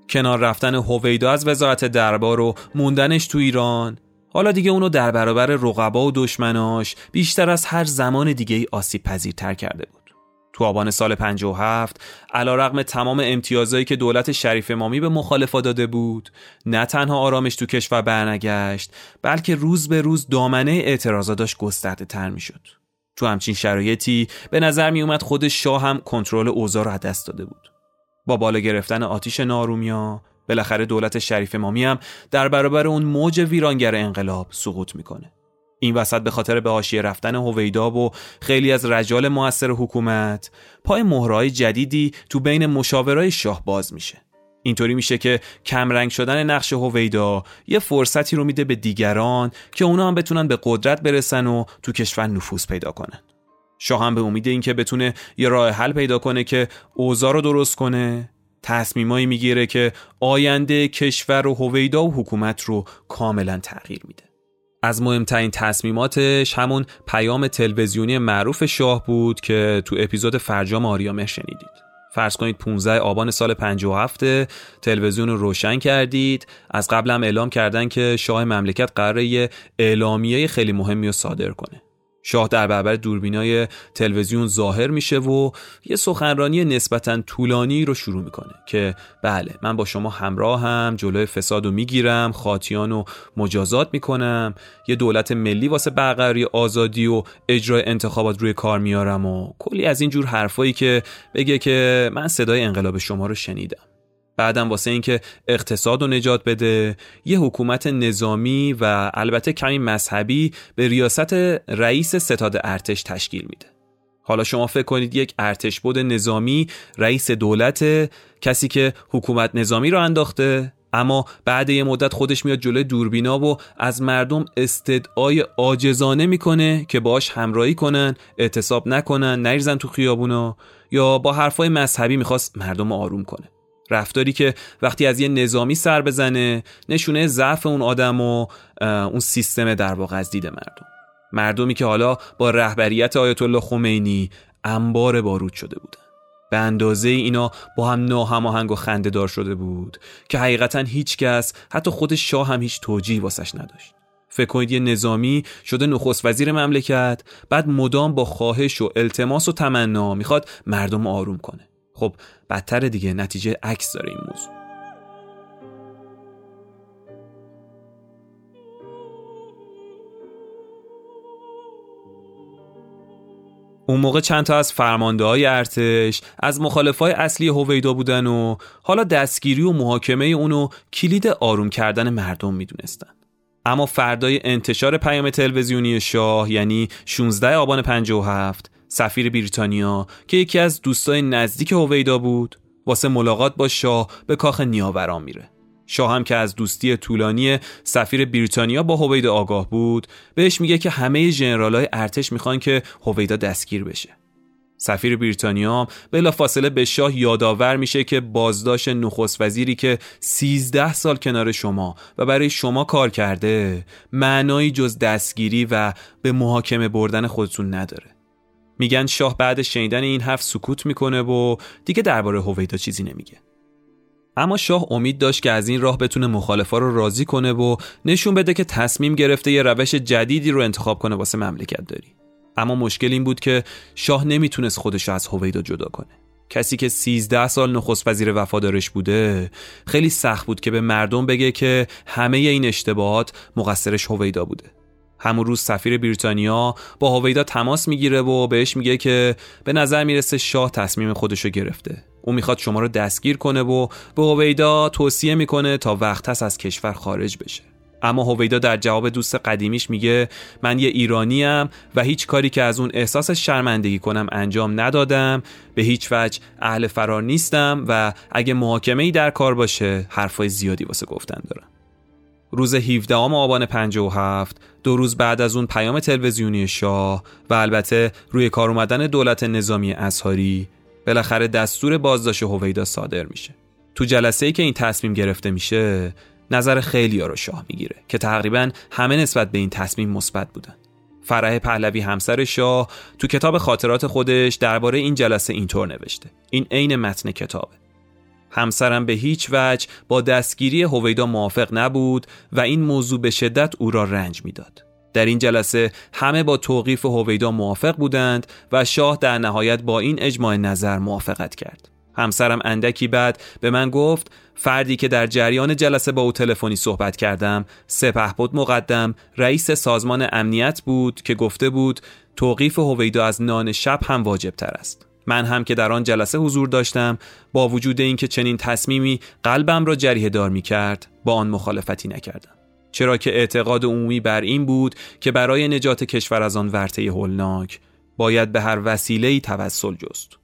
S1: کنار رفتن هویدا از وزارت دربار و موندنش تو ایران حالا دیگه اونو در برابر رقبا و دشمناش بیشتر از هر زمان دیگه ای آسیب پذیرتر کرده بود. تو آبان سال 57 علا رقم تمام امتیازهایی که دولت شریف امامی به مخالفا داده بود نه تنها آرامش تو کشور برنگشت بلکه روز به روز دامنه اعتراضاتش گسترده تر می شد. تو همچین شرایطی به نظر می اومد خود شاه هم کنترل اوضاع رو دست داده بود. با بالا گرفتن آتیش نارومیا بالاخره دولت شریف امامی هم در برابر اون موج ویرانگر انقلاب سقوط می‌کنه این وسط به خاطر به حاشیه رفتن هویدا و خیلی از رجال موثر حکومت پای مهرهای جدیدی تو بین مشاورای شاه باز میشه اینطوری میشه که کمرنگ شدن نقش هویدا یه فرصتی رو میده به دیگران که اونا هم بتونن به قدرت برسن و تو کشور نفوذ پیدا کنن. شاه هم به امید اینکه بتونه یه راه حل پیدا کنه که اوضاع رو درست کنه تصمیمایی می‌گیره که آینده کشور و هویدا و حکومت رو کاملا تغییر میده. از مهمترین تصمیماتش همون پیام تلویزیونی معروف شاه بود که تو اپیزود فرجام آریامه شنیدید. فرض کنید 15 آبان سال 57 تلویزیون رو روشن کردید. از قبل هم اعلام کردن که شاه مملکت قراره یه اعلامیه خیلی مهمی رو صادر کنه. شاه در برابر دوربینای تلویزیون ظاهر میشه و یه سخنرانی نسبتا طولانی رو شروع می‌کنه که بله من با شما همراه هم جلوی فساد رو می‌گیرم خاطیان رو مجازات می‌کنم یه دولت ملی واسه برقراری آزادی و اجرای انتخابات روی کار میارم و کلی از این جور حرفایی که بگه که من صدای انقلاب شما رو شنیدم. بعدم واسه اینکه اقتصاد رو نجات بده. یه حکومت نظامی و البته کمی مذهبی به ریاست رئیس ستاد ارتش تشکیل میده. حالا شما فکر کنید یک ارتش بود نظامی رئیس دولت کسی که حکومت نظامی رو انداخته اما بعد یه مدت خودش میاد جلوی دوربینا و از مردم استدعای آجزانه می‌کنه که باش همراهی کنن اعتصاب نکنن نریزن تو خیابونا یا با حرفای مذهبی می‌خواست مردم آروم کنه. رفتاری که وقتی از یه نظامی سر بزنه نشونه ضعف اون آدم و اون سیستم در واقع از دید مردم. مردمی که حالا با رهبریت آیت الله خمینی انبار بارود شده بودن. به اندازه اینا با هم ناهماهنگ و خندهدار شده بود که حقیقتا هیچ کس حتی خود شاه هم هیچ توجیهی واسش نداشت. فکر کنید یه نظامی شده نخست وزیر مملکت بعد مدام با خواهش و التماس و تمنا می‌خواد مردم آروم کنه. خب بدتر دیگه نتیجه عکس داره این موضوع. اون موقع چند تا از فرمانده های ارتش از مخالف های اصلی هویدا بودن و حالا دستگیری و محاکمه اونو کلید آروم کردن مردم می‌دونستن. اما فردای انتشار پیام تلویزیونی شاه یعنی 16 آبان 57 سفیر بریتانیا که یکی از دوستای نزدیک هویدا بود واسه ملاقات با شاه به کاخ نیاوران میره. شاه هم که از دوستی طولانی سفیر بریتانیا با هویدا آگاه بود بهش میگه که همه ژنرالای ارتش می‌خوان که هویدا دستگیر بشه. سفیر بریتانیا بلا فاصله به شاه یادآور میشه که بازداشت نخست وزیری که 13 سال کنار شما و برای شما کار کرده معنایی جز دستگیری و به محاکمه بردن خودتون نداره. میگن شاه بعد شنیدن این حرف سکوت می‌کنه و دیگه درباره هویدا چیزی نمیگه. اما شاه امید داشت که از این راه بتونه مخالفا رو راضی کنه و نشون بده که تصمیم گرفته یه روش جدیدی رو انتخاب کنه واسه مملکت داری. اما مشکل این بود که شاه نمی‌تونست خودش از هویدا جدا کنه. کسی که 13 سال نخست وزیر وفادارش بوده خیلی سخت بود که به مردم بگه که همه این اشتباهات مقصرش هویدا بوده. همون روز سفیر بریتانیا با هویدا تماس می‌گیره و بهش میگه که به نظر می‌رسه شاه تصمیم خودشو گرفته. او می‌خواد شما رو دستگیر کنه و به هویدا توصیه می‌کنه تا وقت هست از کشور خارج بشه. اما هویدا در جواب دوست قدیمیش میگه من یه ایرانیم و هیچ کاری که از اون احساس شرمندگی کنم انجام ندادم. به هیچ وجه اهل فرار نیستم و اگه محاکمه ای در کار باشه حرفای زیادی واسه گفتن دارم. روز 17 آبان 57 دو روز بعد از اون پیام تلویزیونی شاه و البته روی کار اومدن دولت نظامی اسهاری بالاخره دستور بازداشت هویدا صادر میشه. تو جلسه ای که این تصمیم گرفته میشه نظر خیلی رو شاه می‌گیره که تقریبا همه نسبت به این تصمیم مثبت بودن. فرح پهلوی همسر شاه تو کتاب خاطرات خودش درباره این جلسه اینطور نوشته. این عین متن کتابه. همسرم به هیچ وجه با دستگیری هویدا موافق نبود و این موضوع به شدت او را رنج می‌داد. در این جلسه همه با توقیف هویدا موافق بودند و شاه در نهایت با این اجماع نظر موافقت کرد. همسرم اندکی بعد به من گفت فردی که در جریان جلسه با او تلفنی صحبت کردم بود مقدم رئیس سازمان امنیت بود که گفته بود توقیف هویدا از نان شب هم واجب تر است. من هم که در آن جلسه حضور داشتم با وجود اینکه چنین تصمیمی قلبم را جریه دار می کرد با آن مخالفتی نکردم. چرا که اعتقاد عمومی بر این بود که برای نجات کشور از آن ورطه هولناک باید به هر وسیله‌ای توسل جست.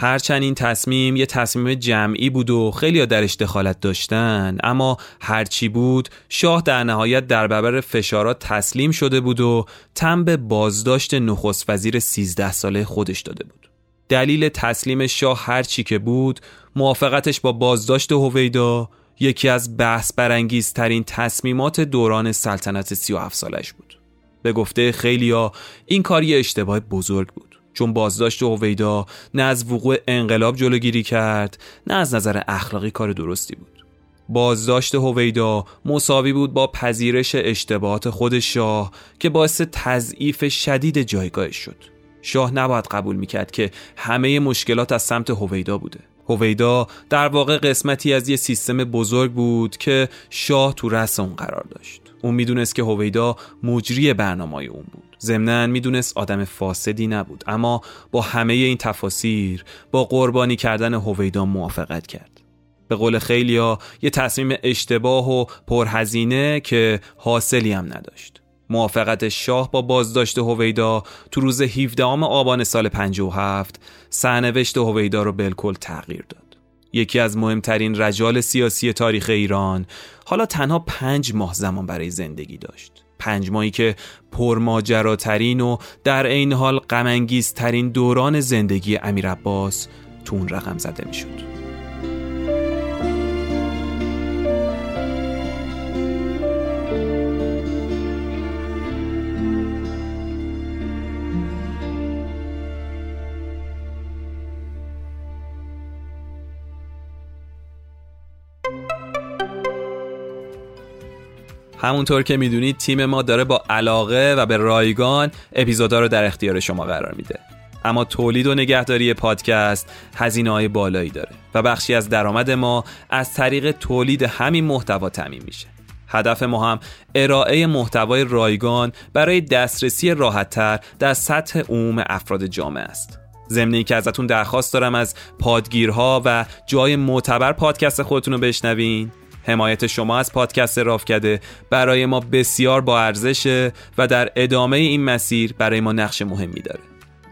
S1: هرچند این تصمیم یه تصمیم جمعی بود و خیلی درش دخالت داشتن اما هرچی بود شاه در نهایت در برابر فشارات تسلیم شده بود و تم به بازداشت نخست وزیر 13 ساله خودش داده بود. دلیل تسلیم شاه هر چی که بود موافقتش با بازداشت هویدا یکی از بحث برانگیزترین تصمیمات دوران سلطنت 37 سالش بود. به گفته خیلیا این کار اشتباه بزرگ بود. چون بازداشت هویدا نه از وقوع انقلاب جلوگیری کرد نه از نظر اخلاقی کار درستی بود. بازداشت هویدا مساوی بود با پذیرش اشتباهات خود شاه که باعث تضعیف شدید جایگاهش شد. شاه نباید قبول می‌کرد که همه مشکلات از سمت هویدا بوده. هویدا در واقع قسمتی از یه سیستم بزرگ بود که شاه تو رس اون قرار داشت. اون می‌دونست که هویدا مجری برنامه اون بود. ضمنا می‌دونست آدم فاسدی نبود اما با همه این تفاسیر با قربانی کردن هویدا موافقت کرد. به قول خیلیا یه تصمیم اشتباه و پرهزینه که حاصلی هم نداشت. موافقت شاه با بازداشت هویدا تو روز 17 آبان سال 57 سرنوشت هویدا رو بالکل تغییر داد. یکی از مهمترین رجال سیاسی تاریخ ایران حالا تنها پنج ماه زمان برای زندگی داشت. پنج ماهی که پرماجراترین و در این حال غمانگیزترین دوران زندگی امیر عباس تو اون رقم زده می‌شد. همونطور که می‌دونید تیم ما داره با علاقه و به رایگان اپیزودا رو در اختیار شما قرار میده. اما تولید و نگهداری پادکست هزینه های بالایی داره و بخشی از درآمد ما از طریق تولید همین محتوا تامین میشه. هدف ما هم ارائه محتوای رایگان برای دسترسی راحتتر در سطح عموم افراد جامعه است. ضمن که ازتون درخواست دارم از پادگیرها و جای معتبر پادکست خودتون رو بشنوین. حمایت شما از پادکست رافکده برای ما بسیار با ارزشه و در ادامه این مسیر برای ما نقش مهمی داره.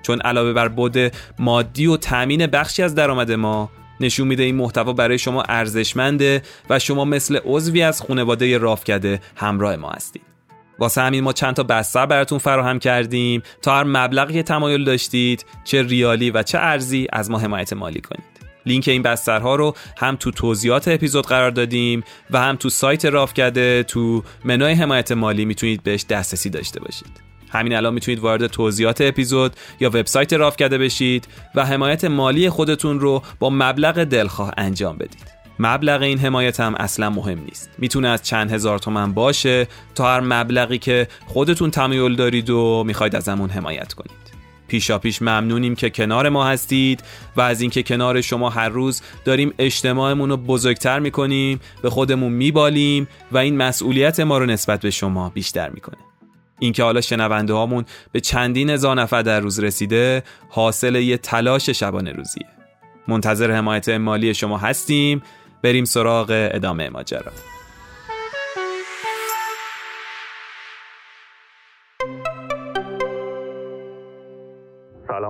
S1: چون علاوه بر بود مادی و تامین بخشی از درآمد ما نشون میده این محتوا برای شما ارزشمنده و شما مثل عضوی از خانواده رافکده همراه ما هستید. واسه همین ما چند تا بستر براتون فراهم کردیم تا هر مبلغی تمایل داشتید چه ریالی و چه ارزی از ما حمایت مالی کنید. لینک این بسترها رو هم تو توضیحات اپیزود قرار دادیم و هم تو سایت راف کرده تو منوی حمایت مالی می‌تونید بهش دسترسی داشته باشید. همین الان می‌تونید وارد توضیحات اپیزود یا وبسایت راف کرده بشید و حمایت مالی خودتون رو با مبلغ دلخواه انجام بدید. مبلغ این حمایت هم اصلا مهم نیست. می‌تونه از چند هزار تومن باشه تا هر مبلغی که خودتون تمایل دارید و می‌خواید ازمون حمایت کنید. پیشا پیش ممنونیم که کنار ما هستید و از اینکه کنار شما هر روز داریم اجتماعمون رو بزرگتر می‌کنیم به خودمون میبالیم و این مسئولیت ما رو نسبت به شما بیشتر می‌کنه. اینکه حالا شنونده هامون به چندین هزار نفر در روز رسیده حاصل یه تلاش شبانه روزیه. منتظر حمایت مالی شما هستیم. بریم سراغ ادامه ماجرا.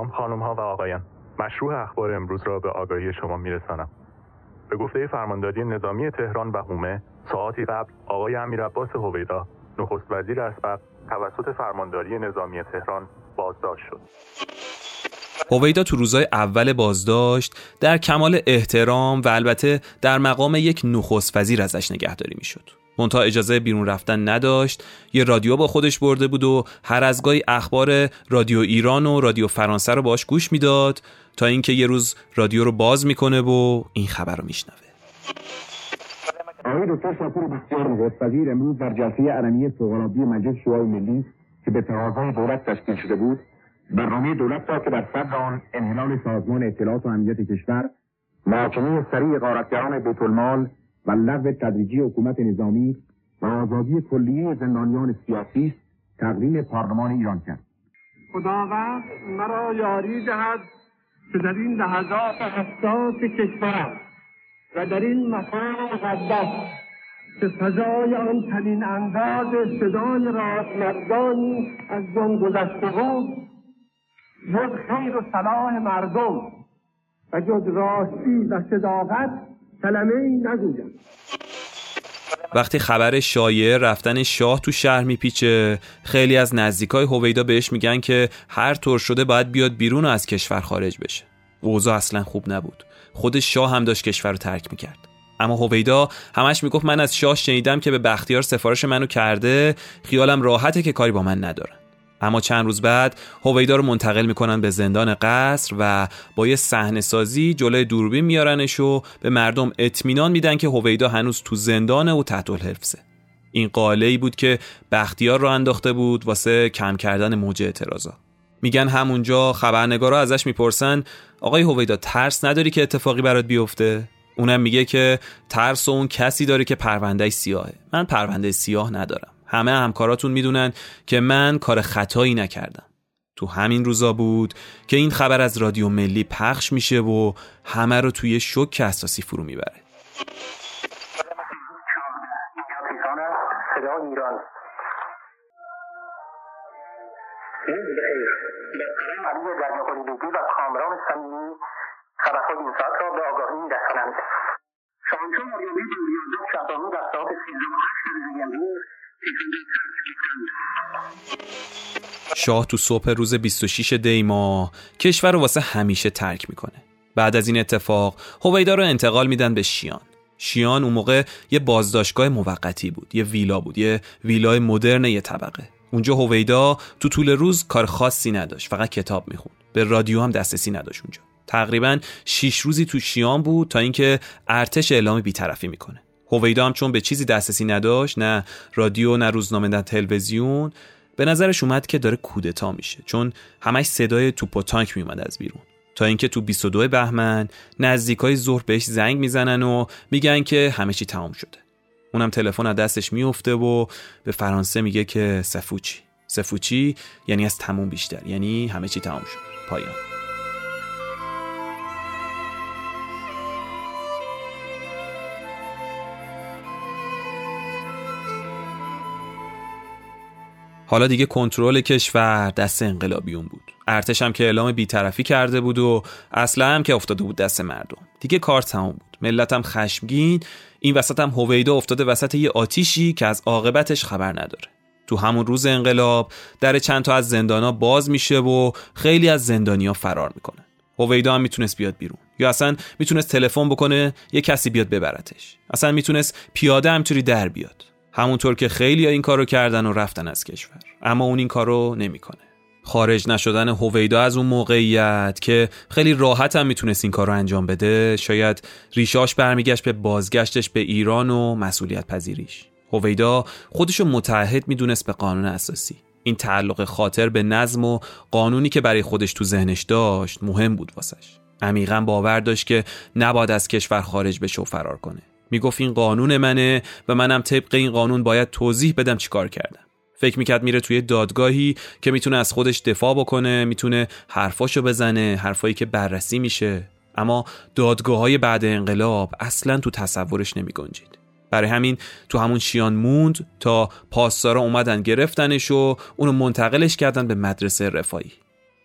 S9: سلام خانم ها و آقایان. مشروع اخبار امروز را به آگاهی شما میرسانم. به گفته فرمانداری نظامی تهران و هومه ساعتی قبل آقای امیر عباس هویدا نخست وزیر اسبق توسط فرمانداری نظامی تهران بازداشت شد.
S1: هویدا تو روزای اول بازداشت در کمال احترام و البته در مقام یک نخست وزیر ازش نگهداری می‌شد. منتها اجازه بیرون رفتن نداشت. یه رادیو با خودش برده بود و هر از گاهی اخبار رادیو ایران و رادیو فرانسه رو باش گوش می‌داد تا اینکه یه روز رادیو رو باز می‌کنه و این خبر رو میشنوه.
S10: آقای دکتر شاپور بسیار نخست وزیر امروز در جلسه علنی فوق‌العاده مجلس شورای ملی که به تقاضای دولت تشکیل شده بود برنامه دولت را که در صدر آن انحلال سازمان اطلاعات و امنیت کشور محاکمه سریع غارتگران بیتالمال و لغو تدریجی حکومت نظامی و آزادی کلیه زندانیان سیاسی تقدیم پارلمان ایران کرد.
S11: خداوند مرا یاری دهد که در این لحظات حساس کشورم و در این مکان مقدس که فضای آن تنین انداز صدای مردانی از جن گذشته بود جز خیر و صلاح مردم و جز راستی و صداقت کلمه
S1: وقتی خبر شایع رفتن شاه تو شهر میپیچه خیلی از نزدیکای هویدا بهش میگن که هر طور شده باید بیاد بیرون و از کشور خارج بشه. اوضاع اصلا خوب نبود. خود شاه هم داشت کشور رو ترک می‌کرد. اما هویدا همش می‌گفت من از شاه شنیدم که به بختیار سفارش منو کرده خیالم راحته که کاری با من ندارن. اما چند روز بعد هویدا رو منتقل می‌کنن به زندان قصر و با یه صحنه سازی جلوی دوربین میارنش و به مردم اطمینان میدن که هویدا هنوز تو زندانه و تحت الحفظه. این قاله بود که بختیار رو انداخته بود واسه کم کردن موج اعتراضا. میگن همونجا خبرنگارا ازش می‌پرسن آقای هویدا ترس نداری که اتفاقی برات بیفته؟ اونم میگه که ترس و اون کسی داره که پرونده سیاهه. من پرونده سیاه ندارم. همه همکاراتون می‌دونن که من کار خطایی نکردم. تو همین روزا بود که این خبر از رادیو ملی پخش میشه و همه رو توی شک اساسی فرو می‌بره.
S12: و کامران صمیمی خبرهای این ساعت را به آگاهی میرسانند شاهنشاه آریابی دوریازده شهبانو در ساعت سیزده و هشت امروز
S1: شاه تو صبح روز 26 دی ماه کشور رو واسه همیشه ترک می‌کنه. بعد از این اتفاق هویدا رو انتقال میدن به شیان. شیان اون موقع یه بازداشتگاه موقتی بود یه ویلا بود یه ویلای مدرن یه طبقه. اونجا هویدا تو طول روز کار خاصی نداشت فقط کتاب می‌خوند. به رادیو هم دسترسی نداشت اونجا. تقریبا 6 روزی تو شیان بود تا اینکه ارتش اعلام بیطرفی می‌کنه. هویدا هم چون به چیزی دسترسی نداشت نه رادیو نه روزنامه نه تلویزیون به نظرش اومد که داره کودتا میشه چون همش صدای توپ و تانک میومد از بیرون. تا اینکه تو 22 بهمن نزدیکای ظهر بهش زنگ می‌زنن و میگن که همه چی تمام شده. اونم تلفن از دستش میفته و به فرانسه میگه که سفوچی. سفوچی یعنی از تموم بیشتر یعنی همه چی تمام شد. پایان. حالا دیگه کنترل کشور دست انقلابیون بود. ارتش هم که اعلام بیطرفی کرده بود و اصلا هم که افتاده بود دست مردم. دیگه کار تمام بود. ملت هم خشمگین این وسط هم هویدا افتاده وسط یه آتیشی که از عاقبتش خبر نداره. تو همون روز انقلاب در چند تا از زندانا باز میشه و خیلی از زندانیا فرار می‌کنن. هویدا هم می‌تونست بیاد بیرون. یا اصلا می‌تونست تلفن بکنه یه کسی بیاد ببرتش. اصلا می‌تونست پیاده همطوری در بیاد. همونطور که خیلی این کارو کردن و رفتن از کشور. اما اون این کارو نمی‌کنه. خارج نشدن هویدا از اون موقعیت که خیلی راحت هم می‌تونست این کار رو انجام بده شاید ریشاش برمیگشت به بازگشتش به ایران و مسئولیت پذیریش. هویدا خودشو متحد می‌دونست به قانون اساسی. این تعلق خاطر به نظم و قانونی که برای خودش تو ذهنش داشت مهم بود واسش. عمیقا باور داشت که نباید از کشور خارج بشه و فرار کنه. می‌گفت این قانون منه و منم طبق این قانون باید توضیح بدم چیکار کردم. فکر می‌کرد میره توی دادگاهی که می‌تونه از خودش دفاع بکنه می‌تونه حرفاشو بزنه حرفایی که بررسی میشه. اما دادگاه های بعد انقلاب اصلا تو تصورش نمی گنجید. برای همین تو همون شیان موند تا پاسدارا اومدن گرفتنش و اونو منتقلش کردن به مدرسه رفایی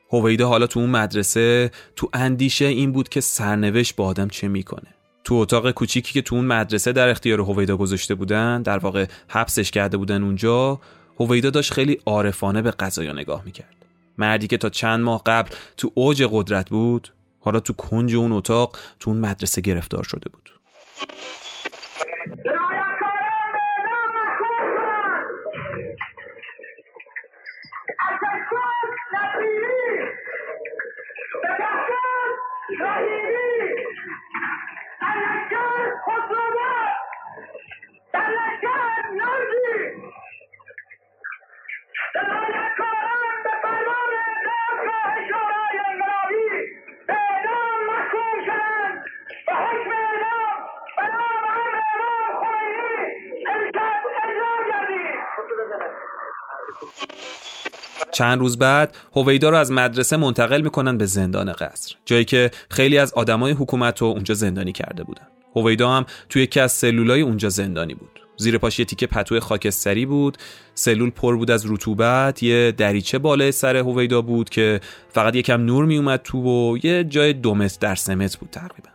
S1: هویده حالا تو اون مدرسه تو اندیشه این بود که سرنوشت با آدم چه می‌کنه. تو اتاق کوچیکی که تو اون مدرسه در اختیار هویدا گذاشته بودن در واقع حبسش کرده بودن اونجا هویدا داشت خیلی عارفانه به قضایا نگاه می‌کرد. مردی که تا چند ماه قبل تو اوج قدرت بود حالا تو کنج اون اتاق تو اون مدرسه گرفتار شده بود.
S11: در لشکر خسروه در لشکر نازی. دلالتکاران به فرمان دادگاه شورای انقلابی به اعدام محکوم شدند. به حکم اعدام به نام امر امام اجرا
S1: چند روز بعد هویدا رو از مدرسه منتقل می‌کنن به زندان قصر جایی که خیلی از آدمای حکومت رو اونجا زندانی کرده بودن. هویدا هم توی یکی از سلولای اونجا زندانی بود. زیر پاش یه تیکه پتو خاکستری بود سلول پر بود از رطوبت یه دریچه بالای سر هویدا بود که فقط یکم نور میومد تو و یه جای دومت در سمت بود تقریبا.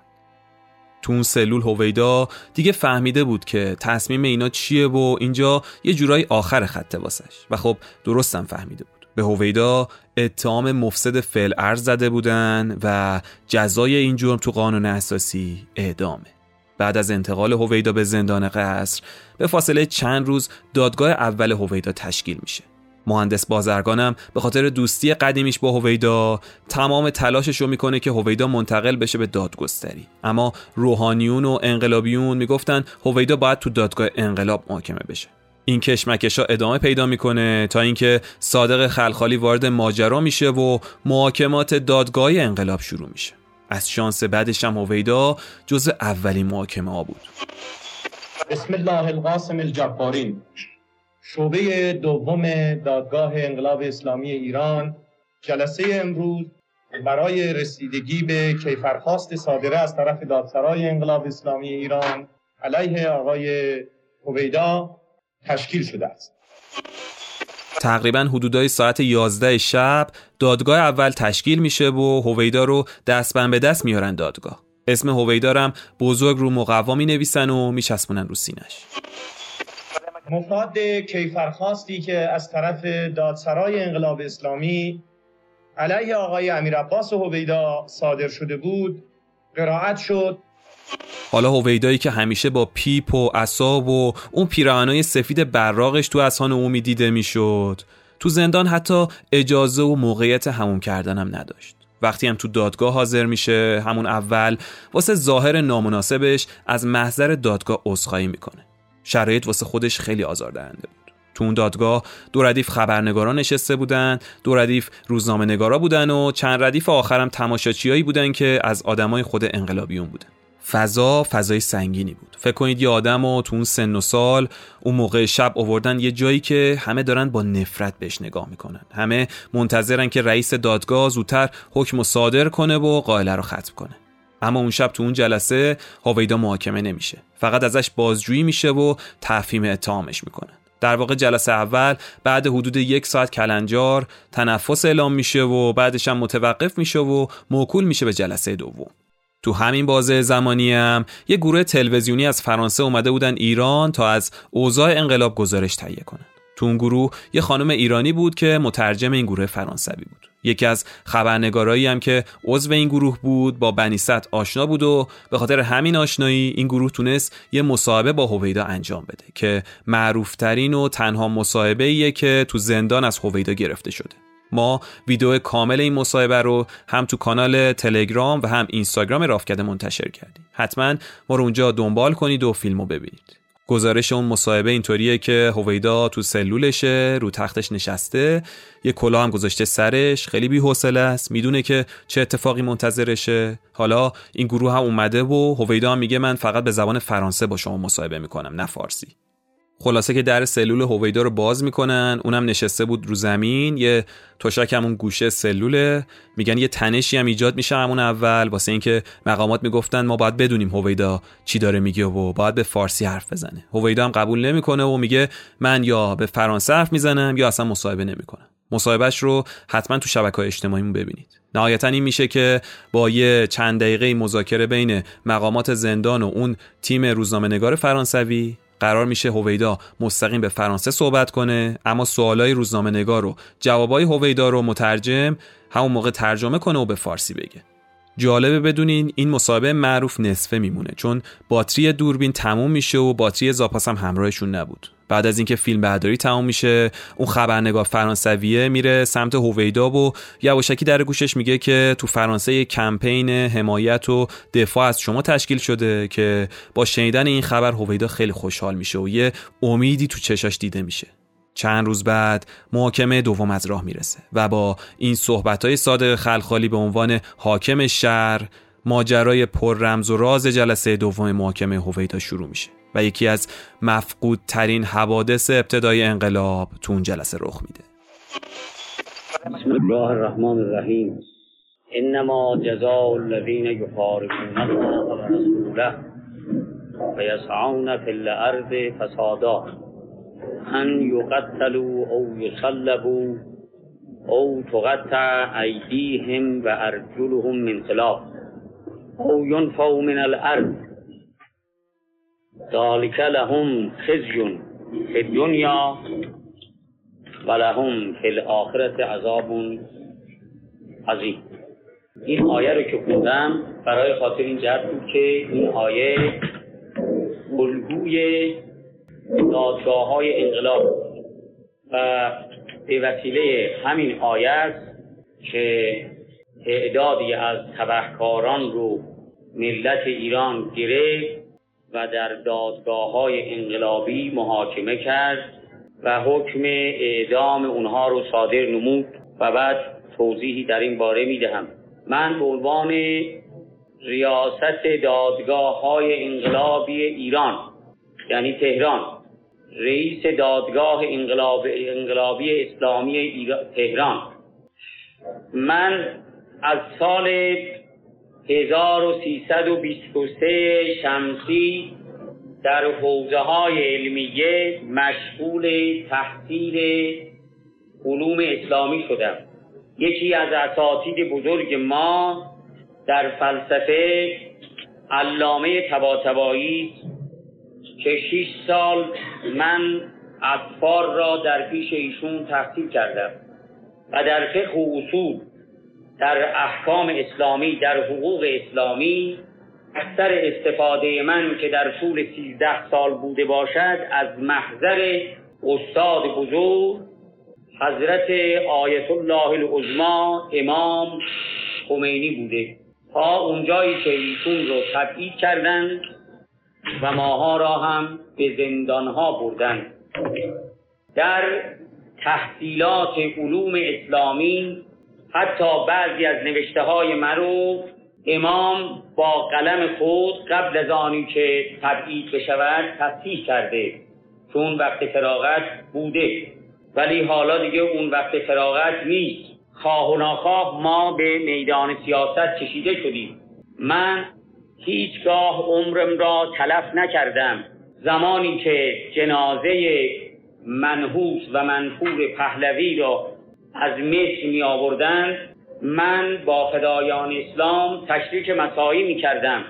S1: تو اون سلول هویدا دیگه فهمیده بود که تصمیم اینا چیه و اینجا یه جورایی آخر خطه واسش. و خب درستم فهمیده بود. به هویدا اتهام مفسد فعل ارز زده بودن و جزای این جرم تو قانون اساسی اعدامه. بعد از انتقال هویدا به زندان قصر به فاصله چند روز دادگاه اول هویدا تشکیل میشه. مهندس بازرگانم به خاطر دوستی قدیمیش با هویدا تمام تلاشش رو می‌کنه که هویدا منتقل بشه به دادگستری. اما روحانیون و انقلابیون می‌گفتن هویدا باید تو دادگاه انقلاب محاکمه بشه. این کشمکشا ادامه پیدا می‌کنه تا اینکه صادق خلخالی وارد ماجرا میشه و محاکمات دادگاه انقلاب شروع میشه. از شانس بعدش هم هویدا جز اولین محاکمه ها بود.
S13: بسم الله القاسم الجبارین. شعبه دوم دادگاه انقلاب اسلامی ایران جلسه امروز برای رسیدگی به کیفرخواست صادره از طرف دادسرای انقلاب اسلامی ایران علیه آقای هویدا تشکیل شده است.
S1: تقریبا حدودای ساعت 11 شب دادگاه اول تشکیل میشه و هویدا رو دستبند به دست میارن دادگاه. اسم هویدا بزرگ رو مقوا می نویسن و میچسبونن رو سینش
S13: مفاد کیفرخواستی که از طرف دادسرای انقلاب اسلامی علیه آقای امیر عباس هویدا صادر شده بود قرائت شد
S1: حالا هویدایی که همیشه با پیپ و اصاب و اون پیراهنای سفید براغش تو اسهان عمومی دیده می‌شد. تو زندان حتی اجازه و موقعیت همون کردن هم نداشت. وقتی هم تو دادگاه حاضر میشه همون اول واسه ظاهر نامناسبش از محضر دادگاه عذرخواهی می‌کنه. شرایط واسه خودش خیلی آزاردهنده بود. تو اون دادگاه دو ردیف خبرنگاران نشسته بودن دو ردیف روزنامه نگارا بودن و چند ردیف آخرم تماشاچیایی بودن که از آدمای خود انقلابیون بودن. فضا فضای سنگینی بود. فکر کنید یه آدم و تو اون سن و سال اون موقع شب آوردن یه جایی که همه دارن با نفرت بهش نگاه می‌کنن. همه منتظرن که رئیس دادگاه زودتر حکم صادر کنه و قائله رو ختم کنه. اما اون شب تو اون جلسه هویدا محاکمه نمیشه. فقط ازش بازجویی میشه و تفهیم اتهامش می‌کنن در واقع جلسه اول بعد حدود یک ساعت کلنجار تنفس اعلام میشه و بعدش هم متوقف میشه و موکول میشه به جلسه دوم. تو همین بازه زمانی هم یه گروه تلویزیونی از فرانسه اومده بودن ایران تا از اوضاع انقلاب گزارش تهیه کنن. تو اون گروه یه خانم ایرانی بود که مترجم این گروه فرانسوی بود. یکی از خبرنگارایی هم که عضو این گروه بود با بنیست آشنا بود و به خاطر همین آشنایی این گروه تونست یه مصاحبه با هویدا انجام بده که معروفترین و تنها مصاحبه که تو زندان از هویدا گرفته شده. ما ویدیو کامل این مصاحبه رو هم تو کانال تلگرام و هم اینستاگرام رافکده منتشر کردیم. حتما ما رو اونجا دنبال کنید و فیلم رو ببینید. گزارش اون مصاحبه اینطوریه که هویدا تو سلولشه رو تختش نشسته یه کلاه هم گذاشته سرش خیلی بی‌حوصله است. می‌دونه که چه اتفاقی منتظرشه. حالا این گروه هم اومده و هویدا میگه من فقط به زبان فرانسه با شما مصاحبه می‌کنم نه فارسی. خلاصه که در سلول هویدا رو باز می‌کنن. اونم نشسته بود رو زمین. یه تشک همون گوشه سلوله. میگن یه تنشی هم ایجاد میشه همون اول. واسه اینکه مقامات می‌گفتن ما باید بدونیم هویدا چی داره میگه و باید به فارسی حرف بزنه. هویدا هم قبول نمی‌کنه و میگه من یا به فرانسه حرف می‌زنم یا اصلا مصاحبه نمی‌کنم. مصاحبهش رو حتما تو شبکه های اجتماعیمون ببینید. نهایتا این میشه که با یه چند دقیقه مذاکره بین مقامات زندان و اون تیم روزنامه نگار فرانسوی قرار میشه هویدا مستقیم به فرانسه صحبت کنه اما سوالای روزنامه نگار رو جوابای هویدا رو مترجم همون موقع ترجمه کنه و به فارسی بگه. جالبه بدونین این مصاحبه معروف نصفه میمونه چون باتری دوربین تموم میشه و باتری زاپاس هم همراهشون نبود. بعد از اینکه فیلم برداری تمام میشه اون خبرنگار فرانسویه میره سمت هویدا و یواشکی در گوشش میگه که تو فرانسه یه کمپین حمایت و دفاع از شما تشکیل شده که با شنیدن این خبر هویدا خیلی خوشحال میشه و یه امیدی تو چشاش دیده میشه. چند روز بعد محاکمه دوم از راه می‌رسه و با این صحبت های صادق خلخالی به عنوان حاکم شهر ماجرای پر رمز و راز جلسه دوم محاکمه هویدا شروع میشه. و یکی از مفقودترین حوادث ابتدای انقلاب تو اون جلسه رخ میده.
S14: بسم الله الرحمن الرحیم. انما جزاء الذين يحاربون الله ورسوله ويسعون في الارض فسادا ان يقتلوا او يصلبوا او تقطع ايديهم وارجلهم من خلاف. او ينفوا من الارض ذلك لهم خزي في الدنيا ولهم فی الاخرت عذاب عظیم. این آیه رو که خوندم برای خاطر این جهت بود که این آیه الگوی دادگاه های انقلاب و به وسیله همین آیه که تعدادی از تبهکاران رو ملت ایران گرفت و در دادگاه های انقلابی محاکمه کرد و حکم اعدام اونها رو صادر نمود و بعد توضیحی در این باره می دهم من به عنوان ریاست دادگاه های انقلابی ایران یعنی تهران رئیس دادگاه انقلاب انقلابی اسلامی تهران. من از سال 1323 شمسی در حوزه های علمیه مشغول تحصیل علوم اسلامی شدم. یکی از اساتید بزرگ ما در فلسفه علامه تباتبایی که شیش سال من اطفار را در پیش ایشون تحصیل کردم و در فقه و اصول در احکام اسلامی در حقوق اسلامی اکثر استفاده من که در طول سیزده سال بوده باشد از محضر استاد بزرگ حضرت آیت الله العظما امام خمینی بوده. تا اونجایی که ایشون رو تبعید کردند و ماها را هم به زندانها بردند در تحصیلات علوم اسلامی حتی بعضی از نوشته های معروف امام با قلم خود قبل از آنی که تبعید بشود تصحیح کرده. چون وقت فراغت بوده. ولی حالا دیگه اون وقت فراغت نیست. خواه و ناخواه ما به میدان سیاست کشیده شدیم. من هیچگاه عمرم را تلف نکردم. زمانی که جنازه منحوس و منفور پهلوی را از مصر می آوردند من با فدایان اسلام تشریک مسایی می کردم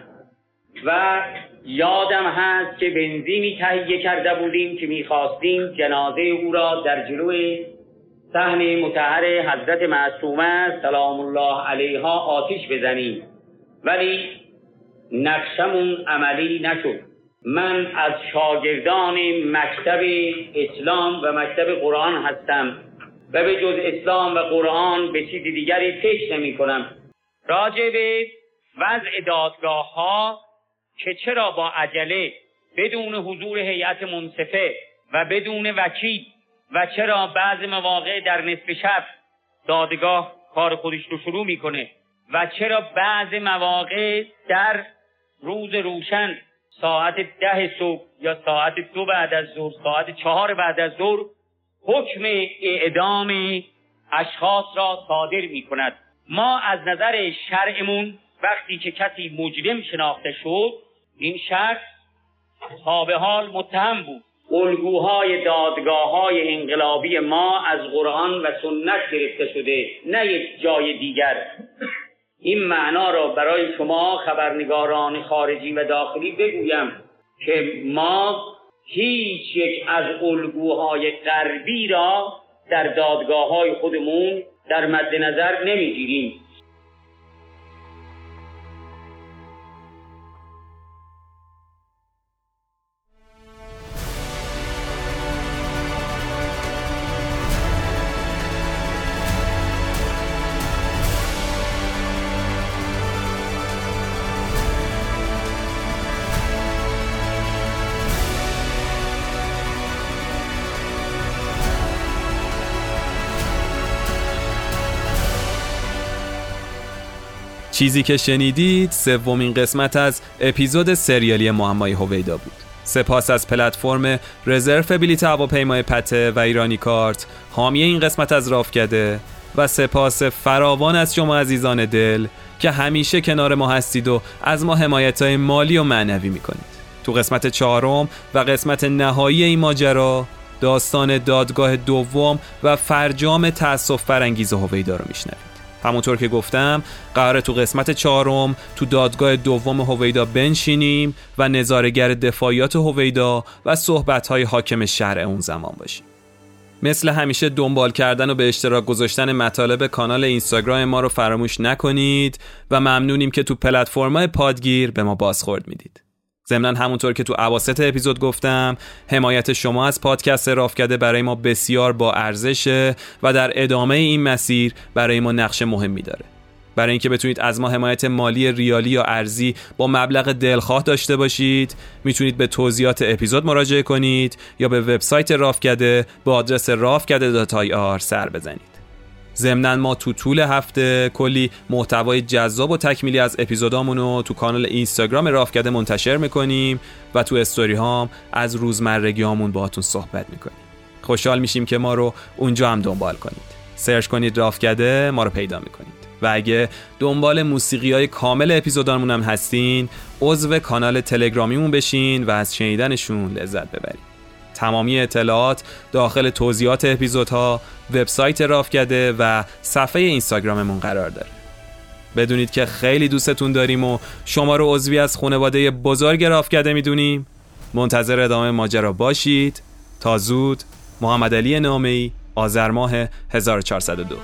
S14: و یادم هست که بنزینی تهیه کرده بودیم که می‌خواستیم جنازه او را در جلوی صحن متحر حضرت معصومه سلام الله علیها آتیش بزنیم. ولی نقشمون عملی نشد. من از شاگردان مکتب اسلام و مکتب قرآن هستم. و به جز اسلام و قرآن به چیز دیگری فکر نمی کنم. راجع به وضع دادگاه ها که چرا با عجله بدون حضور هیئت منصفه و بدون وکیل و چرا بعض مواقع در نصف شب دادگاه کار خودش رو شروع می‌کنه و چرا بعض مواقع در روز روشن ساعت ده صبح یا ساعت دو بعد از ظهر ساعت چهار بعد از ظهر حکم اعدام اشخاص را صادر می کند ما از نظر شرعمون وقتی که کسی مجرم شناخته شد این شخص تا به حال متهم بود. الگوهای دادگاه های انقلابی ما از قرآن و سنت گرفته شده نه یک جای دیگر. این معنا را برای شما خبرنگاران خارجی و داخلی بگویم که ما هیچ یک از الگوهای غربی را در دادگاه های خودمون در مد نظر نمی‌گیریم.
S1: چیزی که شنیدید سومین قسمت از اپیزود سریالی معمای هویدا بود. سپاس از پلتفرم رزرو بلیت هواپیمای پته و ایرانی کارت حامی این قسمت از رافکده و سپاس فراوان از شما عزیزان دل که همیشه کنار ما هستید و از ما حمایت های مالی و معنوی می‌کنید. تو قسمت چهارم و قسمت نهایی این ماجرا داستان دادگاه دوم و فرجام تأسف فرانگیز هویدا رو میشنوید همونطور که گفتم قرار تو قسمت چهارم تو دادگاه دوم هویدا بنشینیم و نظارگر دفاعیات هویدا و صحبتهای حاکم شهر اون زمان باشیم مثل همیشه دنبال کردن و به اشتراک گذاشتن مطالب کانال اینستاگرام ما رو فراموش نکنید و ممنونیم که تو پلتفرم‌های پادگیر به ما بازخورد می‌دید. ضمنا همونطور که تو عواسط اپیزود گفتم حمایت شما از پادکست رافکده برای ما بسیار با ارزشه و در ادامه این مسیر برای ما نقش مهمی داره. برای اینکه بتونید از ما حمایت مالی ریالی یا ارزی با مبلغ دلخواه داشته باشید می‌تونید به توضیحات اپیزود مراجعه کنید یا به وبسایت رافکده به آدرس rafkade.ir سر بزنید. ضمنا ما تو طول هفته کلی محتوای جذاب و تکمیلی از اپیزودامون رو تو کانال اینستاگرام رافکده منتشر می‌کنیم و تو استوری هام از روزمرگی هامون باهاتون صحبت می‌کنیم. خوشحال میشیم که ما رو اونجا هم دنبال کنید. سرچ کنید رافکده ما رو پیدا می‌کنید. و اگه دنبال موسیقی های کامل اپیزودامون هم هستین عضو کانال تلگرامیمون بشین و از شنیدنشون لذت ببرید. تمامی اطلاعات داخل توضیحات اپیزودها وبسایت رافکده و صفحه اینستاگراممون قرار داره. بدونید که خیلی دوستتون داریم و شما رو عضوی از خانواده بزرگ رافکده می‌دونیم. منتظر ادامه ماجرا باشید. تا زود محمد علی نامی آذر ماه 1402